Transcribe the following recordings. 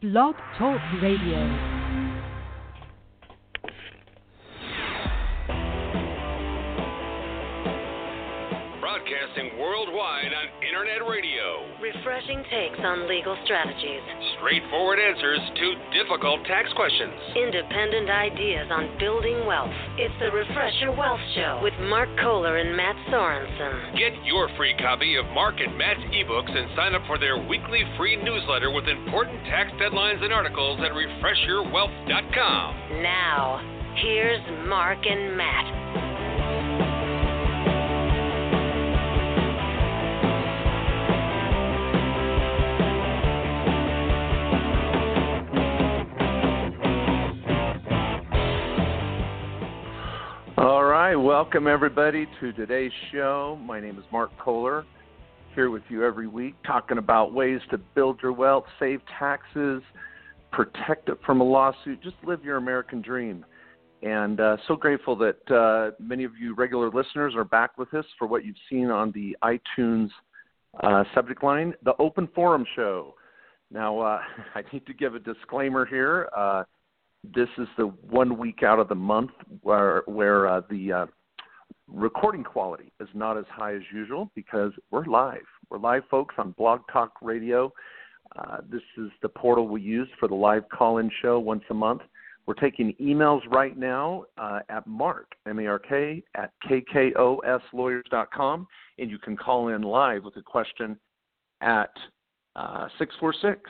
Blog Talk Radio. broadcasting worldwide internet radio. Refreshing takes on legal strategies. Straightforward answers to difficult tax questions. Independent ideas on building wealth. It's the Refresh Your Wealth Show with Mark Kohler and Matt Sorensen. Get your free copy of Mark and Matt's ebooks and sign up for their weekly free newsletter with important tax deadlines and articles at refreshyourwealth.com. Now, here's Mark and Matt. Welcome everybody to today's show. My name is Mark Kohler, here with you every week, talking about ways to build your wealth, save taxes, protect it from a lawsuit, just live your American dream. And uh, so grateful that uh, many of you regular listeners are back with us for what you've seen on the iTunes uh, subject line, the Open Forum Show. Now, uh, I need to give a disclaimer here. Uh, this is the one week out of the month where where uh, the uh, recording quality is not as high as usual because we're live. We're live, folks, on Blog Talk Radio. Uh, this is the portal we use for the live call-in show once a month. We're taking emails right now uh, at mark, M-A-R-K, at kkOSlawyers.com, and you can call in live with a question at uh, 646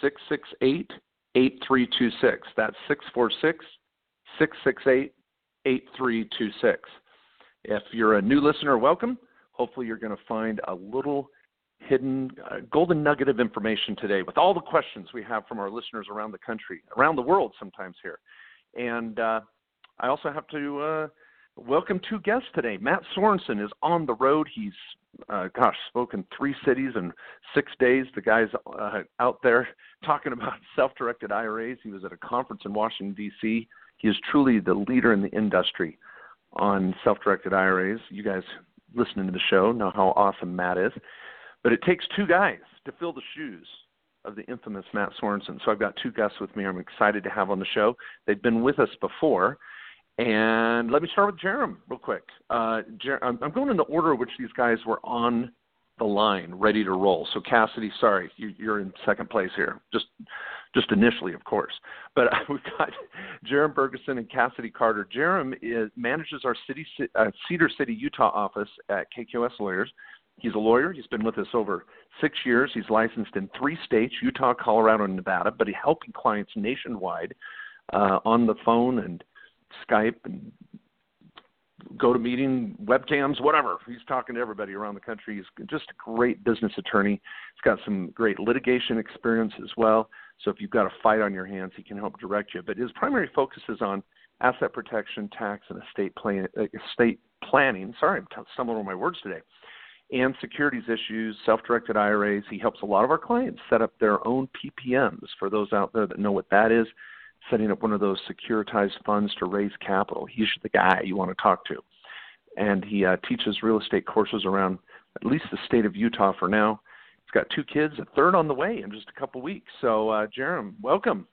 668 8326. That's 646 668 8326. If you're a new listener, welcome. Hopefully, you're going to find a little hidden uh, golden nugget of information today with all the questions we have from our listeners around the country, around the world, sometimes here. And uh, I also have to uh, welcome two guests today. Matt Sorensen is on the road. He's, uh, gosh, spoken three cities in six days. The guy's uh, out there talking about self-directed IRAs. He was at a conference in Washington D.C. He is truly the leader in the industry on self-directed IRAs. You guys listening to the show know how awesome Matt is. But it takes two guys to fill the shoes of the infamous Matt Sorensen. So I've got two guests with me. I'm excited to have on the show. They've been with us before. And let me start with Jarom real quick. Uh, Jer- I'm going in the order in which these guys were on the line, ready to roll. So Cassidy, sorry, you, you're in second place here, just just initially, of course. But we've got Jarom Bergeson and Cassidy Carter. Jarom is, manages our city, uh, Cedar City, Utah office at KKOS Lawyers. He's a lawyer. He's been with us over six years. He's licensed in three states Utah, Colorado, and Nevada, but he's helping clients nationwide uh, on the phone and Skype and GoToMeeting, webcams, whatever. He's talking to everybody around the country. He's just a great business attorney. He's got some great litigation experience as well. So if you've got a fight on your hands, he can help direct you. But his primary focus is on asset protection, tax, and estate, plan, uh, estate planning. Sorry, I'm stumbling over my words today. And securities issues, self-directed IRAs. He helps a lot of our clients set up their own PPMs. For those out there that know what that is, setting up one of those securitized funds to raise capital. He's the guy you want to talk to. And he uh, teaches real estate courses around at least the state of Utah for now. He's got two kids, a third on the way in just a couple weeks. So, uh, Jarom, welcome.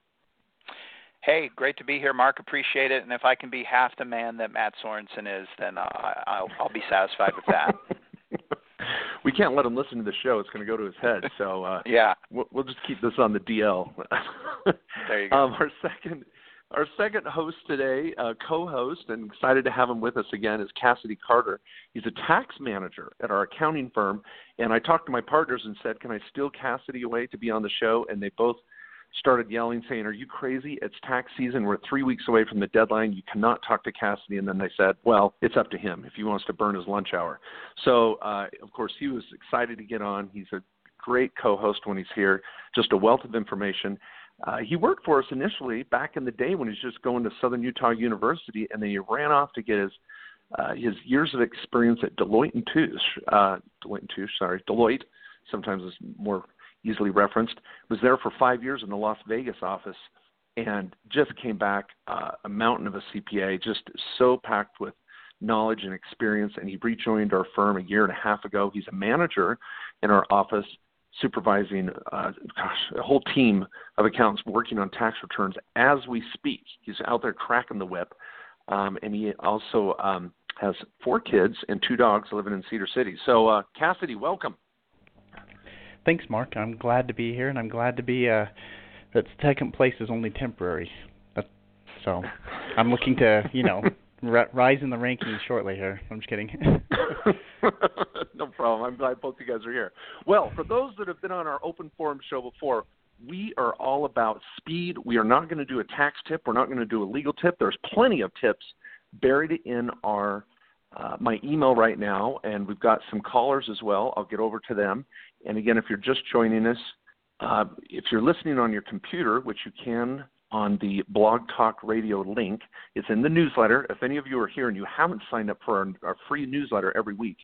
Hey, great to be here, Mark. Appreciate it. And if I can be half the man that Matt Sorensen is, then uh, I'll, I'll be satisfied with that. we can't let him listen to the show; it's going to go to his head. So uh, yeah, we'll, we'll just keep this on the DL. there you go. Um, our second, our second host today, uh, co-host, and excited to have him with us again, is Cassidy Carter. He's a tax manager at our accounting firm, and I talked to my partners and said, "Can I steal Cassidy away to be on the show?" And they both started yelling, saying, Are you crazy? It's tax season. We're three weeks away from the deadline. You cannot talk to Cassidy. And then they said, Well, it's up to him if he wants to burn his lunch hour. So, uh, of course, he was excited to get on. He's a great co host when he's here, just a wealth of information. Uh, he worked for us initially back in the day when he was just going to Southern Utah University, and then he ran off to get his uh, his years of experience at Deloitte and Touche. Uh, Deloitte and Touche, sorry, Deloitte. Sometimes is more easily referenced, was there for five years in the Las Vegas office and just came back uh, a mountain of a CPA, just so packed with knowledge and experience. And he rejoined our firm a year and a half ago. He's a manager in our office supervising, uh, gosh, a whole team of accountants working on tax returns as we speak. He's out there cracking the whip, um, and he also um, has four kids and two dogs living in Cedar City. So, uh, Cassidy, welcome. Thanks, Mark. I'm glad to be here, and I'm glad to be. Uh, that second place is only temporary. So, I'm looking to, you know, rise in the rankings shortly here. I'm just kidding. no problem. I'm glad both you guys are here. Well, for those that have been on our open forum show before, we are all about speed. We are not going to do a tax tip. We're not going to do a legal tip. There's plenty of tips buried in our uh, my email right now, and we've got some callers as well. I'll get over to them. And again, if you're just joining us, uh, if you're listening on your computer, which you can on the Blog Talk Radio link. It's in the newsletter. If any of you are here and you haven't signed up for our, our free newsletter every week,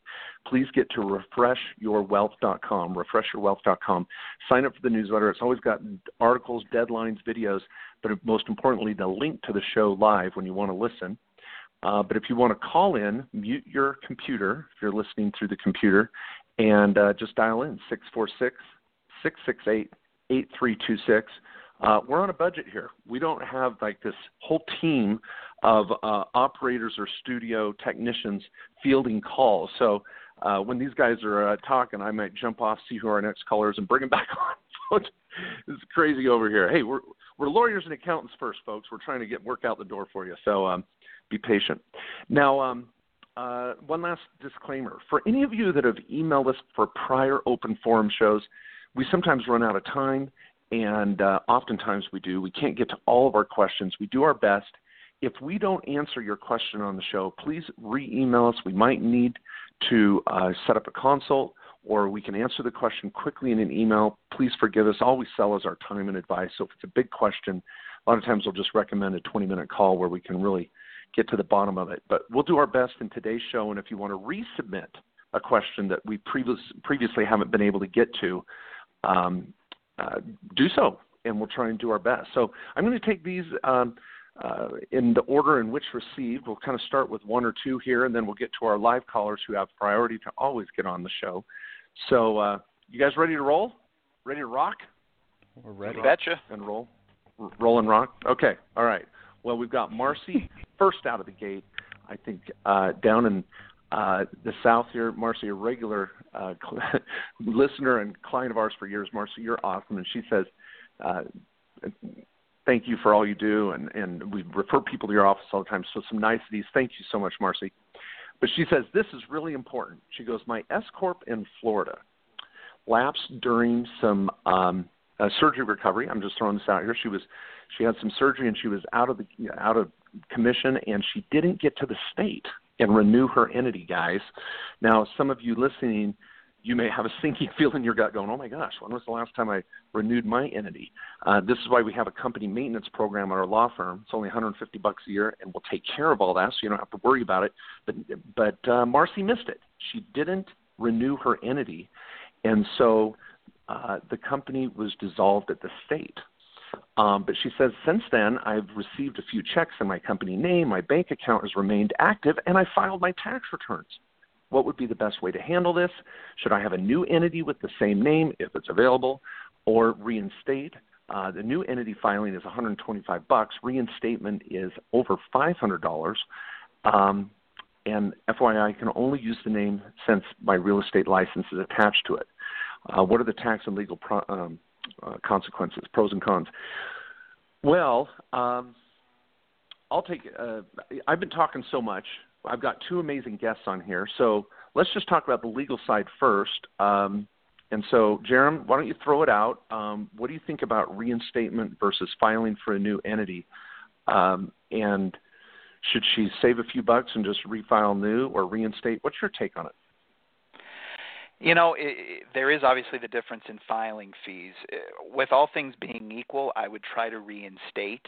please get to refreshyourwealth.com, refreshyourwealth.com. Sign up for the newsletter. It's always got articles, deadlines, videos, but most importantly, the link to the show live when you want to listen. Uh, but if you want to call in, mute your computer if you're listening through the computer, and uh, just dial in 646 668 8326 uh, we're on a budget here. We don't have like this whole team of uh, operators or studio technicians fielding calls. So uh, when these guys are uh, talking, I might jump off, see who our next caller is, and bring them back on. it's crazy over here. Hey, we're we're lawyers and accountants first, folks. We're trying to get work out the door for you. So um, be patient. Now. Um, uh, one last disclaimer. For any of you that have emailed us for prior open forum shows, we sometimes run out of time and uh, oftentimes we do. We can't get to all of our questions. We do our best. If we don't answer your question on the show, please re email us. We might need to uh, set up a consult or we can answer the question quickly in an email. Please forgive us. All we sell is our time and advice. So if it's a big question, a lot of times we'll just recommend a 20 minute call where we can really get to the bottom of it. But we'll do our best in today's show. And if you want to resubmit a question that we previous, previously haven't been able to get to, um, uh, do so, and we'll try and do our best. So I'm going to take these um, uh, in the order in which received. We'll kind of start with one or two here, and then we'll get to our live callers who have priority to always get on the show. So, uh, you guys ready to roll? Ready to rock? We're ready. Betcha. And roll. R- roll and rock. Okay. All right. Well, we've got Marcy first out of the gate. I think uh, down in uh, the South here, Marcy, a regular uh, listener and client of ours for years. Marcy, you're awesome. And she says, uh, thank you for all you do. And, and we refer people to your office all the time. So some niceties. Thank you so much, Marcy. But she says, this is really important. She goes, my S Corp in Florida lapsed during some um, uh, surgery recovery. I'm just throwing this out here. She was, she had some surgery and she was out of the, out of commission and she didn't get to the state and renew her entity, guys. Now, some of you listening, you may have a sinking feeling in your gut going, oh my gosh, when was the last time I renewed my entity? Uh, this is why we have a company maintenance program at our law firm. It's only 150 bucks a year, and we'll take care of all that, so you don't have to worry about it. But but uh, Marcy missed it. She didn't renew her entity, and so uh, the company was dissolved at the state. Um, but she says, since then, I've received a few checks in my company name, my bank account has remained active, and I filed my tax returns. What would be the best way to handle this? Should I have a new entity with the same name if it's available, or reinstate? Uh, the new entity filing is 125 bucks. Reinstatement is over $500. Um, and FYI, I can only use the name since my real estate license is attached to it. Uh, what are the tax and legal pro- um, uh, consequences, pros and cons. Well, um, I'll take. Uh, I've been talking so much. I've got two amazing guests on here, so let's just talk about the legal side first. Um, and so, Jarom, why don't you throw it out? Um, what do you think about reinstatement versus filing for a new entity? Um, and should she save a few bucks and just refile new or reinstate? What's your take on it? You know, it, there is obviously the difference in filing fees. Uh, with all things being equal, I would try to reinstate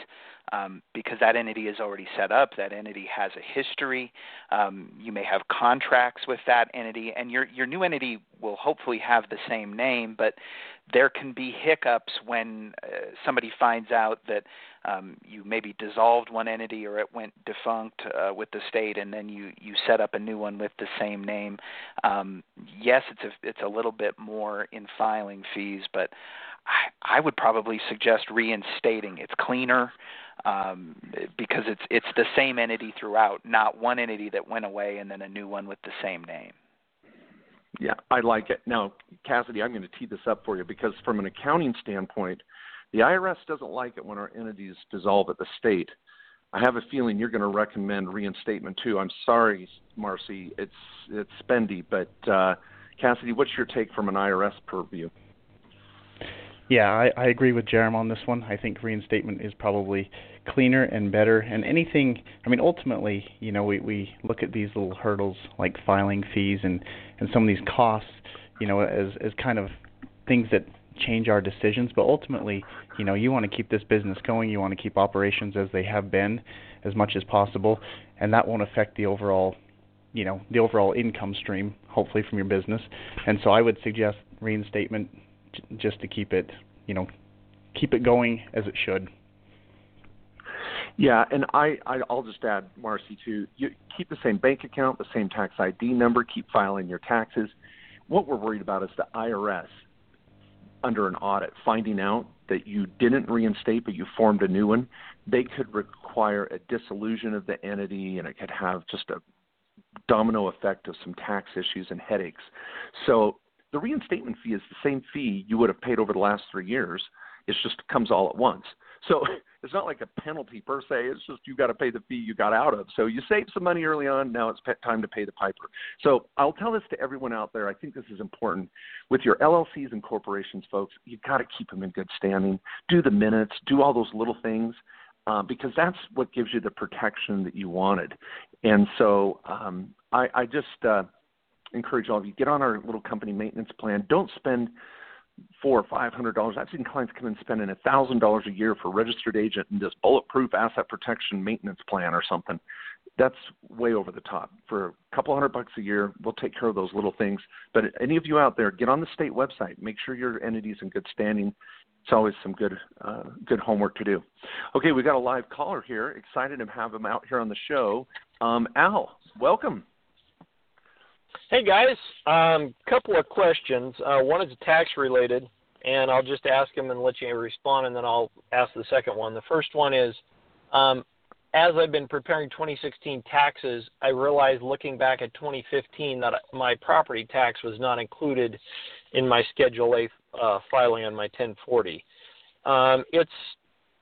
um, because that entity is already set up. That entity has a history. Um, you may have contracts with that entity, and your your new entity will hopefully have the same name, but there can be hiccups when uh, somebody finds out that um, you maybe dissolved one entity or it went defunct uh, with the state, and then you you set up a new one with the same name. Um, yes, it's a it's a little bit more in filing fees, but I, I would probably suggest reinstating. It's cleaner um, because it's it's the same entity throughout, not one entity that went away and then a new one with the same name. Yeah, I like it. Now, Cassidy, I'm going to tee this up for you because from an accounting standpoint, the IRS doesn't like it when our entities dissolve at the state. I have a feeling you're going to recommend reinstatement too. I'm sorry, Marcy, it's it's spendy, but uh, Cassidy, what's your take from an IRS purview? Yeah, I, I agree with Jarom on this one. I think reinstatement is probably cleaner and better. And anything, I mean, ultimately, you know, we we look at these little hurdles like filing fees and and some of these costs, you know, as as kind of things that change our decisions. But ultimately, you know, you want to keep this business going. You want to keep operations as they have been, as much as possible, and that won't affect the overall, you know, the overall income stream, hopefully from your business. And so I would suggest reinstatement just to keep it, you know, keep it going as it should. Yeah, and I, I I'll just add, Marcy, too. You keep the same bank account, the same tax ID number, keep filing your taxes. What we're worried about is the IRS under an audit finding out that you didn't reinstate but you formed a new one. They could require a dissolution of the entity, and it could have just a domino effect of some tax issues and headaches. So the reinstatement fee is the same fee you would have paid over the last three years. It just comes all at once. So it's not like a penalty per se. It's just you've got to pay the fee you got out of. So you save some money early on. Now it's time to pay the piper. So I'll tell this to everyone out there. I think this is important with your LLCs and corporations, folks. you've got to keep them in good standing. Do the minutes. Do all those little things. Uh, because that's what gives you the protection that you wanted. And so um, I, I just uh, encourage all of you get on our little company maintenance plan. Don't spend four or five hundred dollars. I've seen clients come in spending a thousand dollars a year for registered agent and this bulletproof asset protection maintenance plan or something. That's way over the top. For a couple hundred bucks a year, we'll take care of those little things. But any of you out there, get on the state website. Make sure your entity's in good standing. It's always some good uh, good homework to do. Okay, we got a live caller here. Excited to have him out here on the show. Um, Al, welcome. Hey guys, um, couple of questions. Uh, one is tax related, and I'll just ask them and let you respond, and then I'll ask the second one. The first one is, um, as I've been preparing 2016 taxes, I realized looking back at 2015 that my property tax was not included in my Schedule A uh, filing on my 1040. Um, it's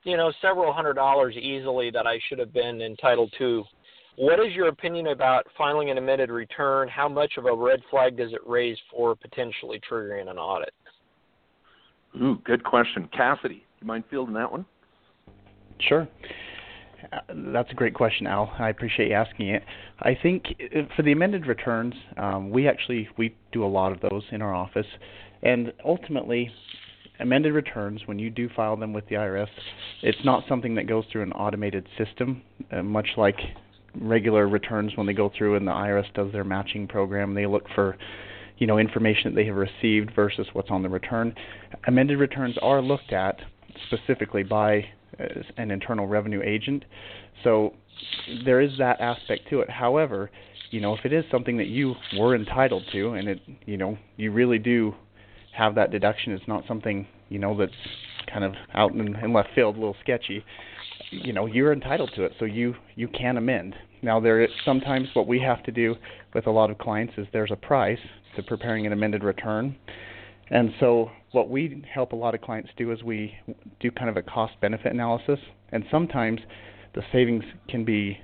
you know several hundred dollars easily that I should have been entitled to what is your opinion about filing an amended return? How much of a red flag does it raise for potentially triggering an audit? Ooh, good question. Cassidy, you mind fielding that one? Sure. Uh, that's a great question, Al. I appreciate you asking it. I think uh, for the amended returns, um, we actually we do a lot of those in our office, and ultimately, amended returns when you do file them with the IRS, it's not something that goes through an automated system, uh, much like regular returns when they go through and the IRS does their matching program. They look for you know information that they have received versus what's on the return. Amended returns are looked at specifically by uh, an internal revenue agent. So there is that aspect to it. However, you know, if it is something that you were entitled to and it, you know, you really do have that deduction, it's not something, you know, that's kind of out in, in left field, a little sketchy you know you're entitled to it so you you can amend. Now there is sometimes what we have to do with a lot of clients is there's a price to preparing an amended return. And so what we help a lot of clients do is we do kind of a cost benefit analysis. And sometimes the savings can be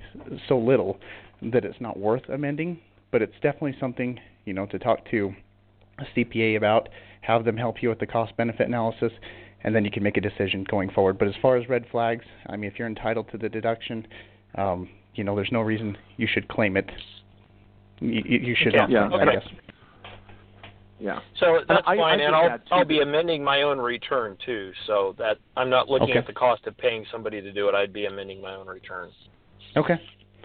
so little that it's not worth amending but it's definitely something you know to talk to a CPA about have them help you with the cost benefit analysis and then you can make a decision going forward. But as far as red flags, I mean, if you're entitled to the deduction, um, you know, there's no reason you should claim it. You, you should yeah. yeah. Okay. I guess. Yeah. So that's I, fine, I and I'll I'll be amending my own return too. So that I'm not looking okay. at the cost of paying somebody to do it. I'd be amending my own return. Okay.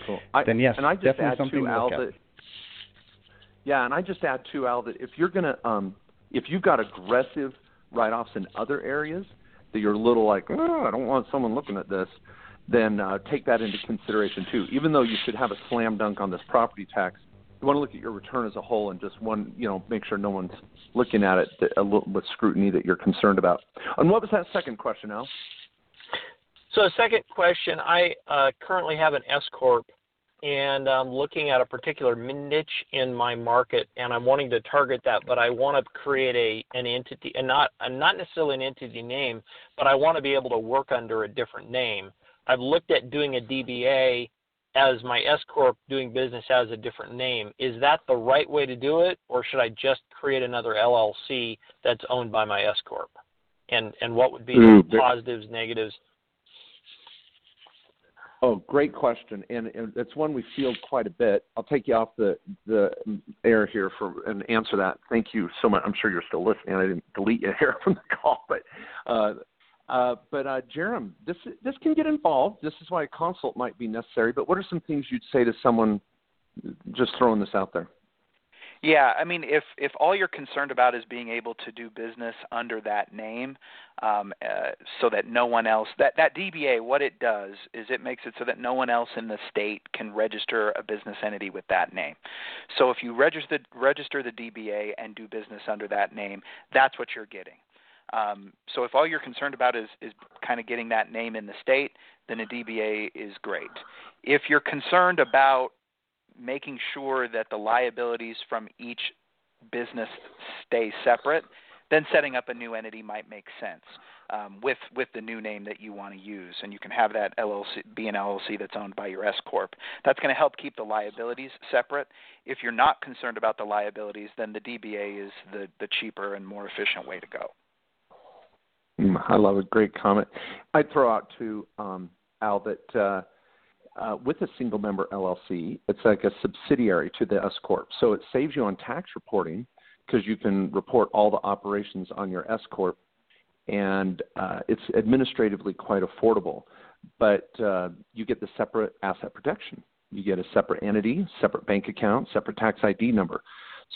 Cool. then yes, and I just definitely add something to to Al look at. that Yeah, and I just add too, Al, that if you're gonna, um, if you've got aggressive write-offs in other areas that you're a little like, oh, I don't want someone looking at this, then uh, take that into consideration too. Even though you should have a slam dunk on this property tax, you want to look at your return as a whole and just one, you know, make sure no one's looking at it a little with scrutiny that you're concerned about. And what was that second question, Al? So, second question, I uh, currently have an S corp and I'm looking at a particular niche in my market, and I'm wanting to target that, but I want to create a an entity, and not not necessarily an entity name, but I want to be able to work under a different name. I've looked at doing a DBA as my S corp doing business as a different name. Is that the right way to do it, or should I just create another LLC that's owned by my S corp? And and what would be the mm, positives, negatives? Oh, great question, and, and it's one we field quite a bit. I'll take you off the the air here for and answer that. Thank you so much. I'm sure you're still listening. I didn't delete you here from the call, but uh, uh, but uh, Jarom, this this can get involved. This is why a consult might be necessary. But what are some things you'd say to someone? Just throwing this out there. Yeah, I mean, if if all you're concerned about is being able to do business under that name, um, uh, so that no one else that that DBA, what it does is it makes it so that no one else in the state can register a business entity with that name. So if you register register the DBA and do business under that name, that's what you're getting. Um, so if all you're concerned about is is kind of getting that name in the state, then a DBA is great. If you're concerned about making sure that the liabilities from each business stay separate, then setting up a new entity might make sense um, with with the new name that you want to use, and you can have that LLC be an LLC that's owned by your S corp. That's going to help keep the liabilities separate. If you're not concerned about the liabilities, then the DBA is the the cheaper and more efficient way to go. Mm, I love a great comment. I'd throw out to um, Al that. Uh, uh, with a single member LLC, it's like a subsidiary to the S corp. So it saves you on tax reporting because you can report all the operations on your S corp, and uh, it's administratively quite affordable. But uh, you get the separate asset protection. You get a separate entity, separate bank account, separate tax ID number.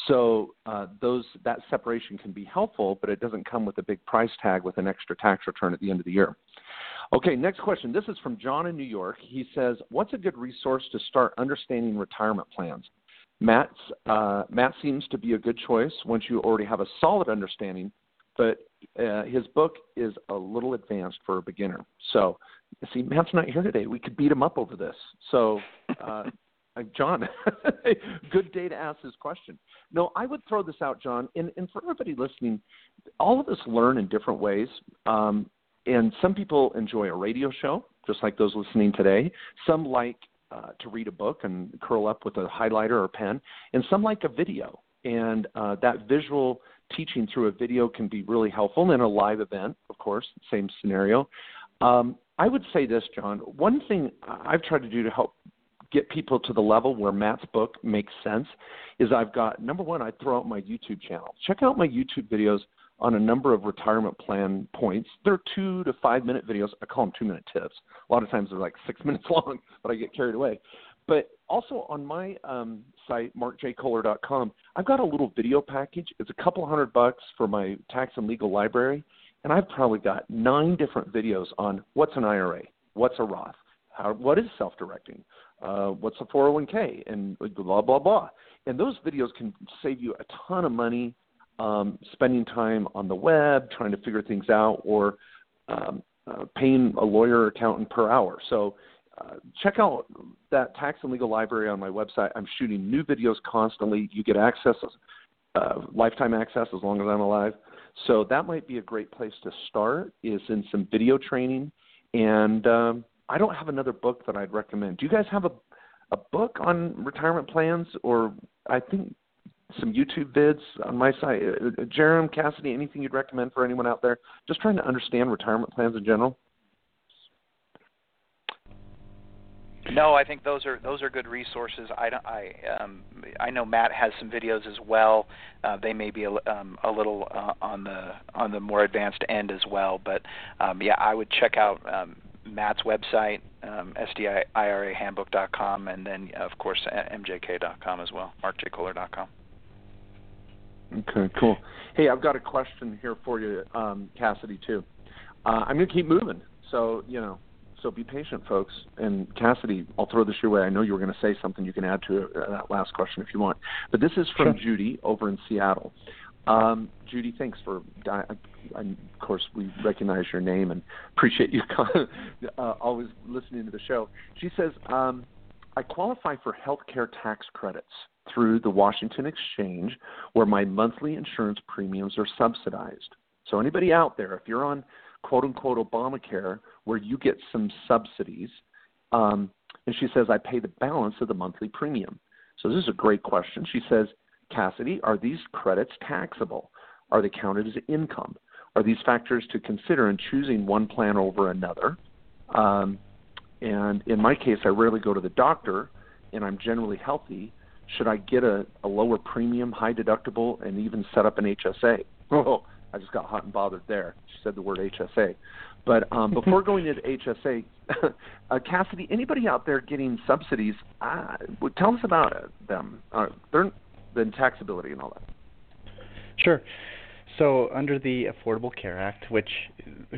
So uh, those that separation can be helpful, but it doesn't come with a big price tag with an extra tax return at the end of the year. Okay, next question. This is from John in New York. He says, "What's a good resource to start understanding retirement plans?" Matt's uh, Matt seems to be a good choice once you already have a solid understanding, but uh, his book is a little advanced for a beginner. So, see, Matt's not here today. We could beat him up over this. So, uh, John, good day to ask this question. No, I would throw this out, John, and, and for everybody listening, all of us learn in different ways. Um, and some people enjoy a radio show, just like those listening today. Some like uh, to read a book and curl up with a highlighter or pen, and some like a video. And uh, that visual teaching through a video can be really helpful in a live event, of course, same scenario. Um, I would say this, John. One thing I've tried to do to help get people to the level where Matt's book makes sense is I've got number one, I throw out my YouTube channel. Check out my YouTube videos on a number of retirement plan points. They're two to five minute videos. I call them two minute tips. A lot of times they're like six minutes long, but I get carried away. But also on my um, site, markjkohler.com, I've got a little video package. It's a couple hundred bucks for my tax and legal library. And I've probably got nine different videos on what's an IRA, what's a Roth, how, what is self directing, uh, what's a 401k, and blah, blah, blah. And those videos can save you a ton of money um, spending time on the web trying to figure things out or um, uh, paying a lawyer or accountant per hour. So uh, check out that tax and legal library on my website. I'm shooting new videos constantly. You get access, uh, lifetime access as long as I'm alive. So that might be a great place to start is in some video training. And um, I don't have another book that I'd recommend. Do you guys have a a book on retirement plans or I think some YouTube vids on my site. Uh, uh, Jarom, Cassidy, anything you'd recommend for anyone out there just trying to understand retirement plans in general? No, I think those are those are good resources. I don't, I um, I know Matt has some videos as well. Uh, they may be a, um, a little uh, on the on the more advanced end as well. But um, yeah, I would check out um, Matt's website, um, SDIRAhandbook.com, and then of course MJK.com as well, markjkohler.com. Okay, cool. Hey, I've got a question here for you, um, Cassidy, too. Uh, I'm going to keep moving. So, you know, so be patient, folks. And Cassidy, I'll throw this your way. I know you were going to say something. You can add to uh, that last question if you want. But this is from sure. Judy over in Seattle. Um, Judy, thanks for. I, I, of course, we recognize your name and appreciate you uh, always listening to the show. She says, um, "I qualify for health care tax credits through the Washington Exchange, where my monthly insurance premiums are subsidized. So anybody out there, if you're on quote unquote Obamacare, where you get some subsidies, um, and she says, I pay the balance of the monthly premium. So this is a great question. She says, Cassidy, are these credits taxable? Are they counted as income? Are these factors to consider in choosing one plan over another? Um, and in my case, I rarely go to the doctor, and I'm generally healthy. Should I get a, a lower premium, high deductible, and even set up an HSA? Oh, I just got hot and bothered there. She said the word HSA. But um, before going into HSA, uh, Cassidy, anybody out there getting subsidies, uh, tell us about them. Uh, they're the taxability and all that. Sure. So under the Affordable Care Act, which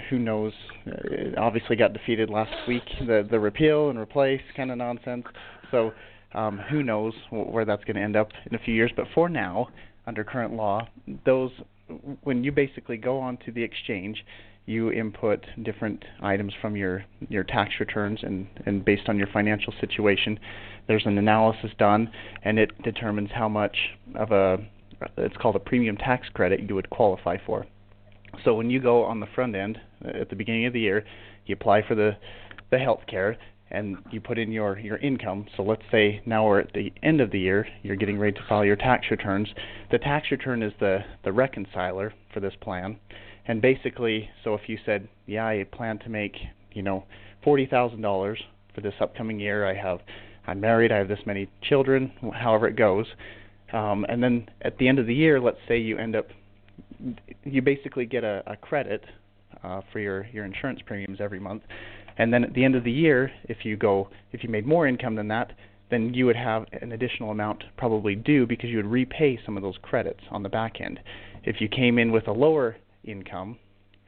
who knows, uh, obviously got defeated last week, the the repeal and replace kind of nonsense. So um, who knows where that's going to end up in a few years? But for now, under current law, those when you basically go onto the exchange, you input different items from your your tax returns and and based on your financial situation, there's an analysis done and it determines how much of a it's called a premium tax credit you would qualify for. So when you go on the front end at the beginning of the year, you apply for the the health care and you put in your your income. So let's say now we're at the end of the year, you're getting ready to file your tax returns. The tax return is the the reconciler for this plan. And basically, so if you said, "Yeah, I plan to make, you know, $40,000 for this upcoming year. I have I'm married, I have this many children, however it goes." Um, and then at the end of the year, let's say you end up you basically get a, a credit uh, for your your insurance premiums every month and then at the end of the year, if you go, if you made more income than that, then you would have an additional amount probably due because you would repay some of those credits on the back end. If you came in with a lower income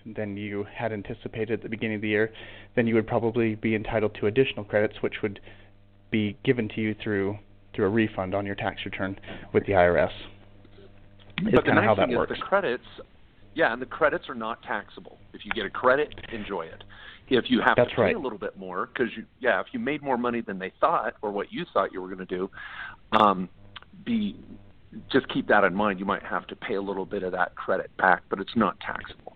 than you had anticipated at the beginning of the year, then you would probably be entitled to additional credits, which would be given to you through through a refund on your tax return with the IRS. Is but the nice how thing that works. is the credits, yeah, and the credits are not taxable. If you get a credit, enjoy it if you have That's to pay right. a little bit more because you yeah if you made more money than they thought or what you thought you were going to do um be just keep that in mind. You might have to pay a little bit of that credit back but it's not taxable.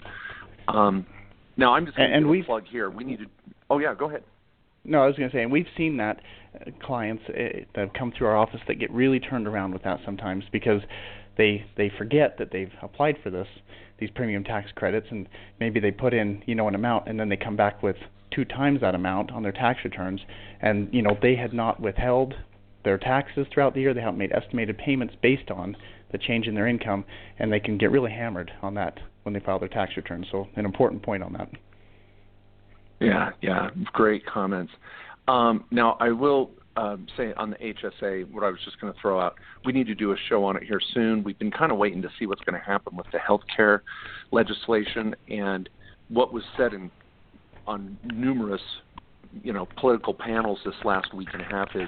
Um now i'm just going to plug here. We need to oh yeah go ahead. No, I was going to say, and we've seen that uh, clients uh, that have come through our office that get really turned around with that sometimes because they they forget that they've applied for this these premium tax credits and maybe they put in you know an amount and then they come back with two times that amount on their tax returns. And you know they had not withheld their taxes throughout the year. They haven't made estimated payments based on the change in their income and they can get really hammered on that when they file their tax returns. So an important point on that. Yeah yeah great comments. Um, now i will um, say on the HSA, what I was just going to throw out, we need to do a show on it here soon. We've been kind of waiting to see what's going to happen with the health care legislation and what was said in on numerous, you know, political panels this last week and a half is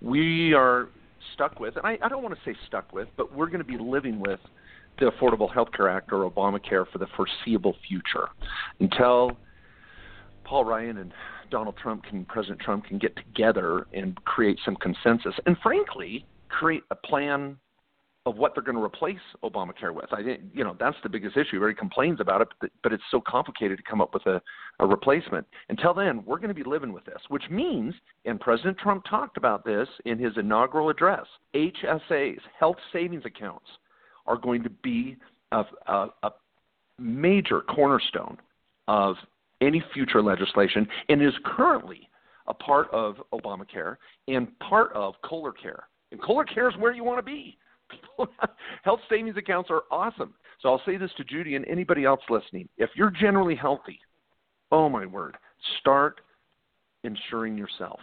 we are stuck with, and I, I don't want to say stuck with, but we're going to be living with the Affordable Health Care Act or Obamacare for the foreseeable future until Paul Ryan and Donald Trump can, President Trump can get together and create some consensus, and frankly, create a plan of what they're going to replace Obamacare with. I think you know that's the biggest issue. Everybody complains about it, but, but it's so complicated to come up with a, a replacement. Until then, we're going to be living with this, which means, and President Trump talked about this in his inaugural address. HSAs, health savings accounts, are going to be a, a, a major cornerstone of any future legislation and is currently a part of Obamacare and part of Kohler Care. And Kohler Care is where you want to be. health savings accounts are awesome. So I'll say this to Judy and anybody else listening. If you're generally healthy, oh my word, start insuring yourself.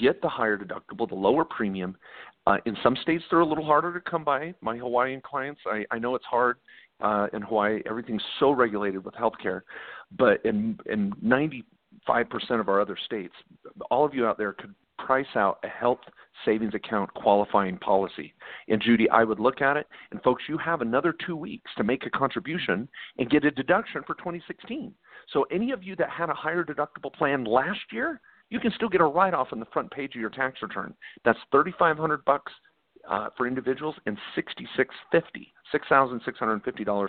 Get the higher deductible, the lower premium. Uh, in some states, they're a little harder to come by. My Hawaiian clients, I, I know it's hard uh, in Hawaii. Everything's so regulated with healthcare, but in in 95% of our other states, all of you out there could price out a health savings account qualifying policy. And Judy, I would look at it, and folks, you have another two weeks to make a contribution and get a deduction for 2016. So any of you that had a higher deductible plan last year, you can still get a write-off on the front page of your tax return. That's 3,500 bucks uh, for individuals and 6650, $6,650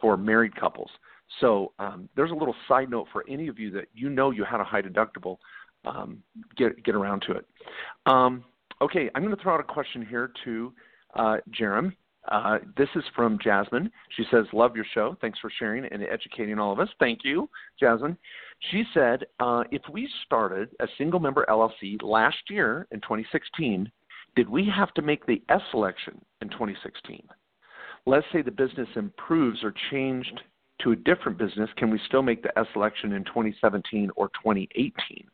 for married couples. So um, there's a little side note for any of you that you know you had a high deductible. Um, get get around to it. Um, okay, I'm going to throw out a question here to uh, Jarom. Uh, this is from Jasmine. She says, Love your show. Thanks for sharing and educating all of us. Thank you, Jasmine. She said, uh, If we started a single member LLC last year in 2016, did we have to make the S election in 2016? Let's say the business improves or changed to a different business. Can we still make the S election in 2017 or 2018?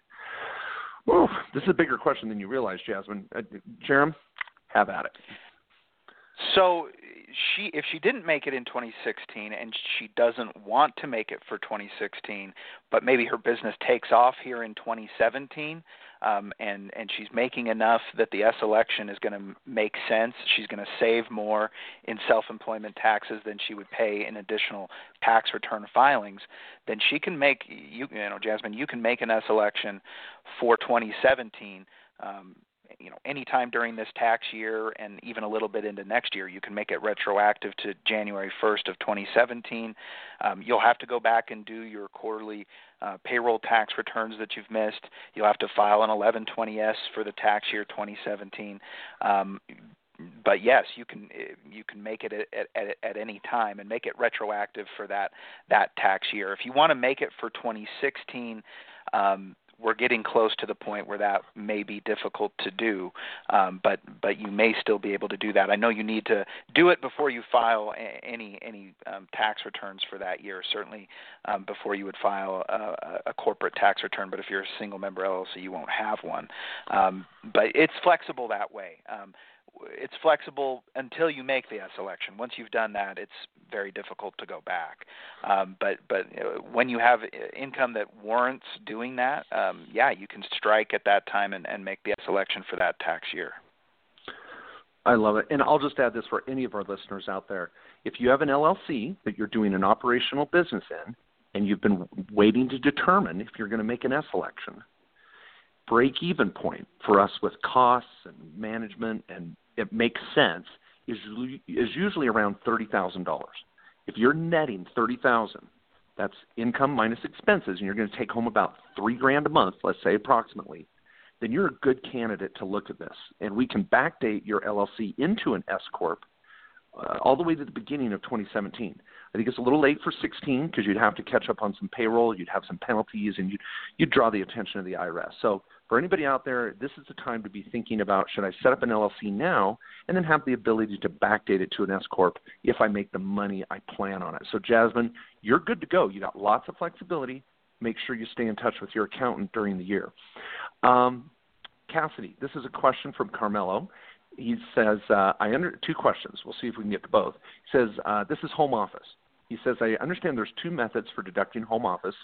Ooh, this is a bigger question than you realize, Jasmine. Uh, Jarom, have at it. So she if she didn't make it in 2016 and she doesn't want to make it for 2016, but maybe her business takes off here in 2017, um, and and she's making enough that the S election is going to make sense. She's going to save more in self-employment taxes than she would pay in additional tax return filings. Then she can make you you know Jasmine, you can make an S election for 2017. Um, you know anytime during this tax year and even a little bit into next year you can make it retroactive to January 1st of 2017 um, you'll have to go back and do your quarterly uh, payroll tax returns that you've missed. You'll have to file an 1120s for the tax year 2017 um, but yes, you can you can make it at, at, at any time and make it retroactive for that that tax year. If you want to make it for 2016, um, we're getting close to the point where that may be difficult to do, um, but but you may still be able to do that. I know you need to do it before you file a, any any um, tax returns for that year. Certainly um, before you would file a, a corporate tax return. But if you're a single member LLC, you won't have one. Um, but it's flexible that way. Um, it's flexible until you make the S election. Once you've done that, it's very difficult to go back. Um, but but when you have income that warrants doing that, um, yeah, you can strike at that time and, and make the S election for that tax year. I love it. And I'll just add this for any of our listeners out there. If you have an LLC that you're doing an operational business in, and you've been waiting to determine if you're going to make an S election, break even point for us with costs and management and it makes sense is is usually around thirty thousand dollars. If you're netting thirty thousand, that's income minus expenses, and you're going to take home about three grand a month, let's say approximately, then you're a good candidate to look at this. And we can backdate your LLC into an S corp uh, all the way to the beginning of 2017. I think it's a little late for 16 because you'd have to catch up on some payroll, you'd have some penalties, and you'd you'd draw the attention of the IRS. So for anybody out there, this is the time to be thinking about should I set up an LLC now and then have the ability to backdate it to an S corp if I make the money I plan on it. So Jasmine, you're good to go. You got lots of flexibility. Make sure you stay in touch with your accountant during the year. Um, Cassidy, this is a question from Carmelo. He says, uh, "I under two questions. We'll see if we can get to both." He says, uh, "This is home office." He says, "I understand there's two methods for deducting home office: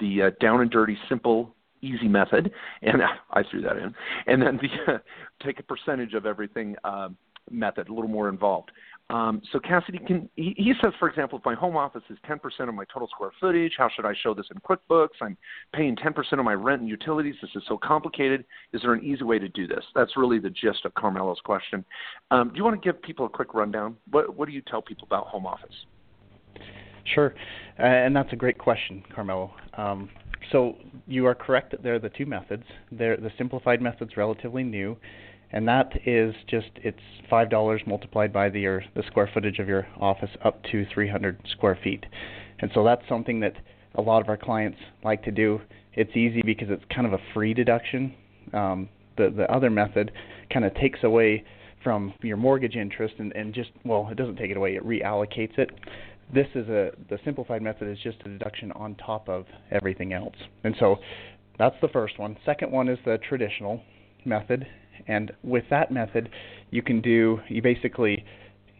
the uh, down and dirty simple easy method, and I threw that in, and then the uh, take a percentage of everything uh, method, a little more involved. Um, so Cassidy can he, he says, for example, if my home office is 10% of my total square footage, how should I show this in QuickBooks? I'm paying 10% of my rent and utilities. This is so complicated. Is there an easy way to do this? That's really the gist of Carmelo's question. Um, do you want to give people a quick rundown? What what do you tell people about home office? Sure, uh, and that's a great question, Carmelo. Um, so you are correct that they're the two methods. They're, the simplified method's relatively new, and that is just it's five dollars multiplied by the your, the square footage of your office up to 300 square feet, and so that's something that a lot of our clients like to do. It's easy because it's kind of a free deduction. Um, the the other method kind of takes away from your mortgage interest and, and just well, it doesn't take it away; it reallocates it this is a the simplified method is just a deduction on top of everything else. And so that's the first one. Second one is the traditional method, And with that method, you can do you basically,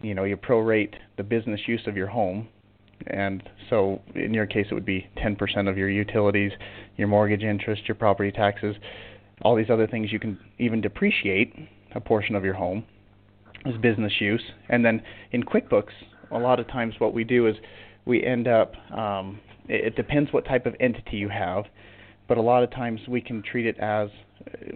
you know, you prorate the business use of your home. And so in your case it would be 10% of your utilities, your mortgage interest, your property taxes, all these other things you can even depreciate a portion of your home as business use. And then in QuickBooks, a lot of times what we do is we end up um, it, it depends what type of entity you have, but a lot of times we can treat it as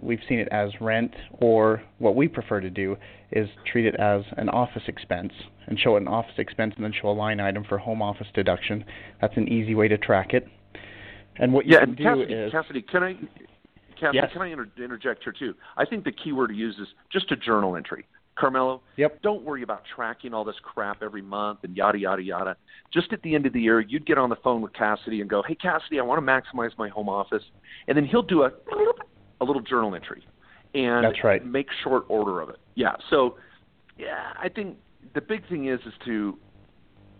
we've seen it as rent, or what we prefer to do is treat it as an office expense and show it an office expense and then show a line item for home office deduction. That's an easy way to track it. And what you yeah, can and do Cassidy, is Cassidy, can I, Cassidy, Yes. can I inter- interject here too? I think the key word to use is just a journal entry. Carmelo, Yep. don't worry about tracking all this crap every month and yada yada yada. Just at the end of the year, you'd get on the phone with Cassidy and go, "Hey Cassidy, I want to maximize my home office," and then he'll do a a little journal entry, and That's right. make short order of it. Yeah. So, yeah, I think the big thing is is to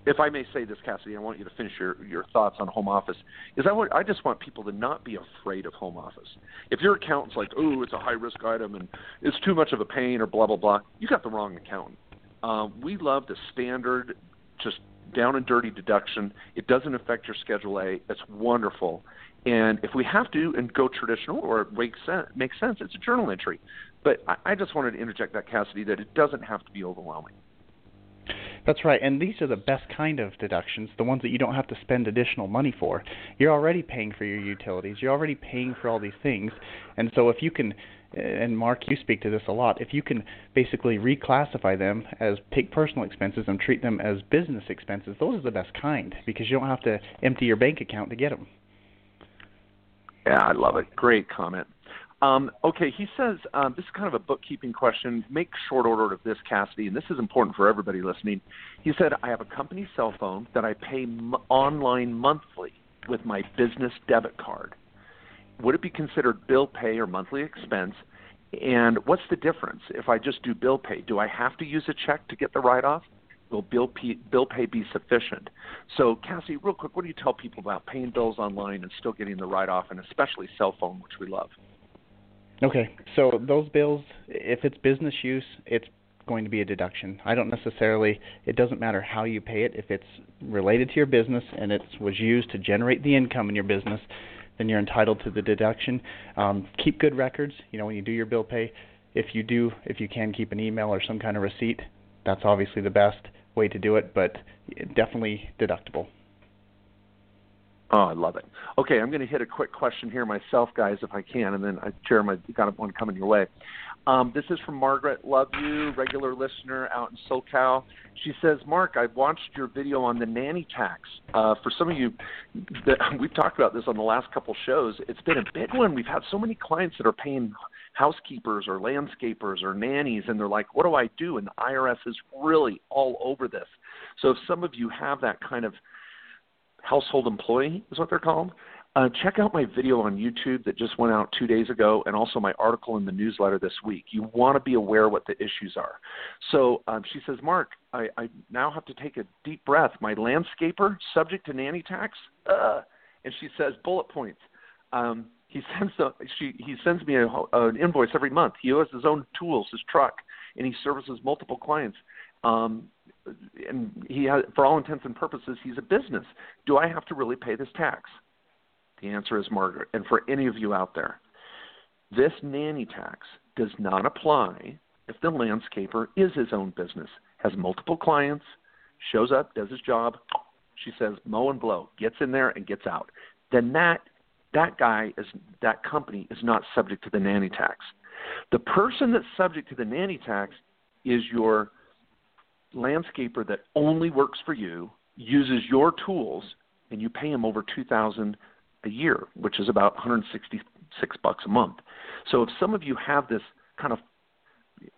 if I may say this, Cassidy, I want you to finish your, your thoughts on home office. Is I want I just want people to not be afraid of home office. If your accountant's like, oh, it's a high risk item and it's too much of a pain or blah blah blah, you got the wrong accountant. Um, we love the standard, just down and dirty deduction. It doesn't affect your Schedule A. It's wonderful. And if we have to and go traditional or it makes sense, makes sense, it's a journal entry. But I, I just wanted to interject that, Cassidy, that it doesn't have to be overwhelming. That's right, and these are the best kind of deductions, the ones that you don't have to spend additional money for. You're already paying for your utilities, you're already paying for all these things, and so if you can, and Mark, you speak to this a lot, if you can basically reclassify them as take personal expenses and treat them as business expenses, those are the best kind because you don't have to empty your bank account to get them. Yeah, I love it. Great comment. Um, okay, he says um, this is kind of a bookkeeping question. Make short order of this, Cassidy, and this is important for everybody listening. He said, I have a company cell phone that I pay m- online monthly with my business debit card. Would it be considered bill pay or monthly expense? And what's the difference if I just do bill pay? Do I have to use a check to get the write off? Will bill pay, bill pay be sufficient? So, Cassie, real quick, what do you tell people about paying bills online and still getting the write off, and especially cell phone, which we love? Okay, so those bills, if it's business use, it's going to be a deduction. I don't necessarily, it doesn't matter how you pay it. If it's related to your business and it was used to generate the income in your business, then you're entitled to the deduction. Um, keep good records. You know, when you do your bill pay, if you do, if you can keep an email or some kind of receipt, that's obviously the best way to do it, but definitely deductible. Oh, I love it. Okay, I'm going to hit a quick question here myself, guys, if I can, and then I Jeremy got one coming your way. Um, this is from Margaret. Love you, regular listener out in SoCal. She says, Mark, I've watched your video on the nanny tax. Uh, for some of you, that, we've talked about this on the last couple shows. It's been a big one. We've had so many clients that are paying housekeepers or landscapers or nannies, and they're like, what do I do? And the IRS is really all over this. So if some of you have that kind of household employee is what they're called. Uh, check out my video on YouTube that just went out two days ago, and also my article in the newsletter this week. You want to be aware what the issues are. So um, she says, Mark, I, I now have to take a deep breath. My landscaper subject to nanny tax, uh, and she says bullet points. Um, he sends the, she, he sends me a, an invoice every month. He has his own tools, his truck, and he services multiple clients. Um, and he has, for all intents and purposes, he's a business. Do I have to really pay this tax? The answer is Margaret. And for any of you out there, this nanny tax does not apply if the landscaper is his own business, has multiple clients, shows up, does his job. She says mow and blow, gets in there and gets out. Then that that guy is that company is not subject to the nanny tax. The person that's subject to the nanny tax is your landscaper that only works for you, uses your tools, and you pay him over two thousand a year, which is about 166 bucks a month. So if some of you have this kind of,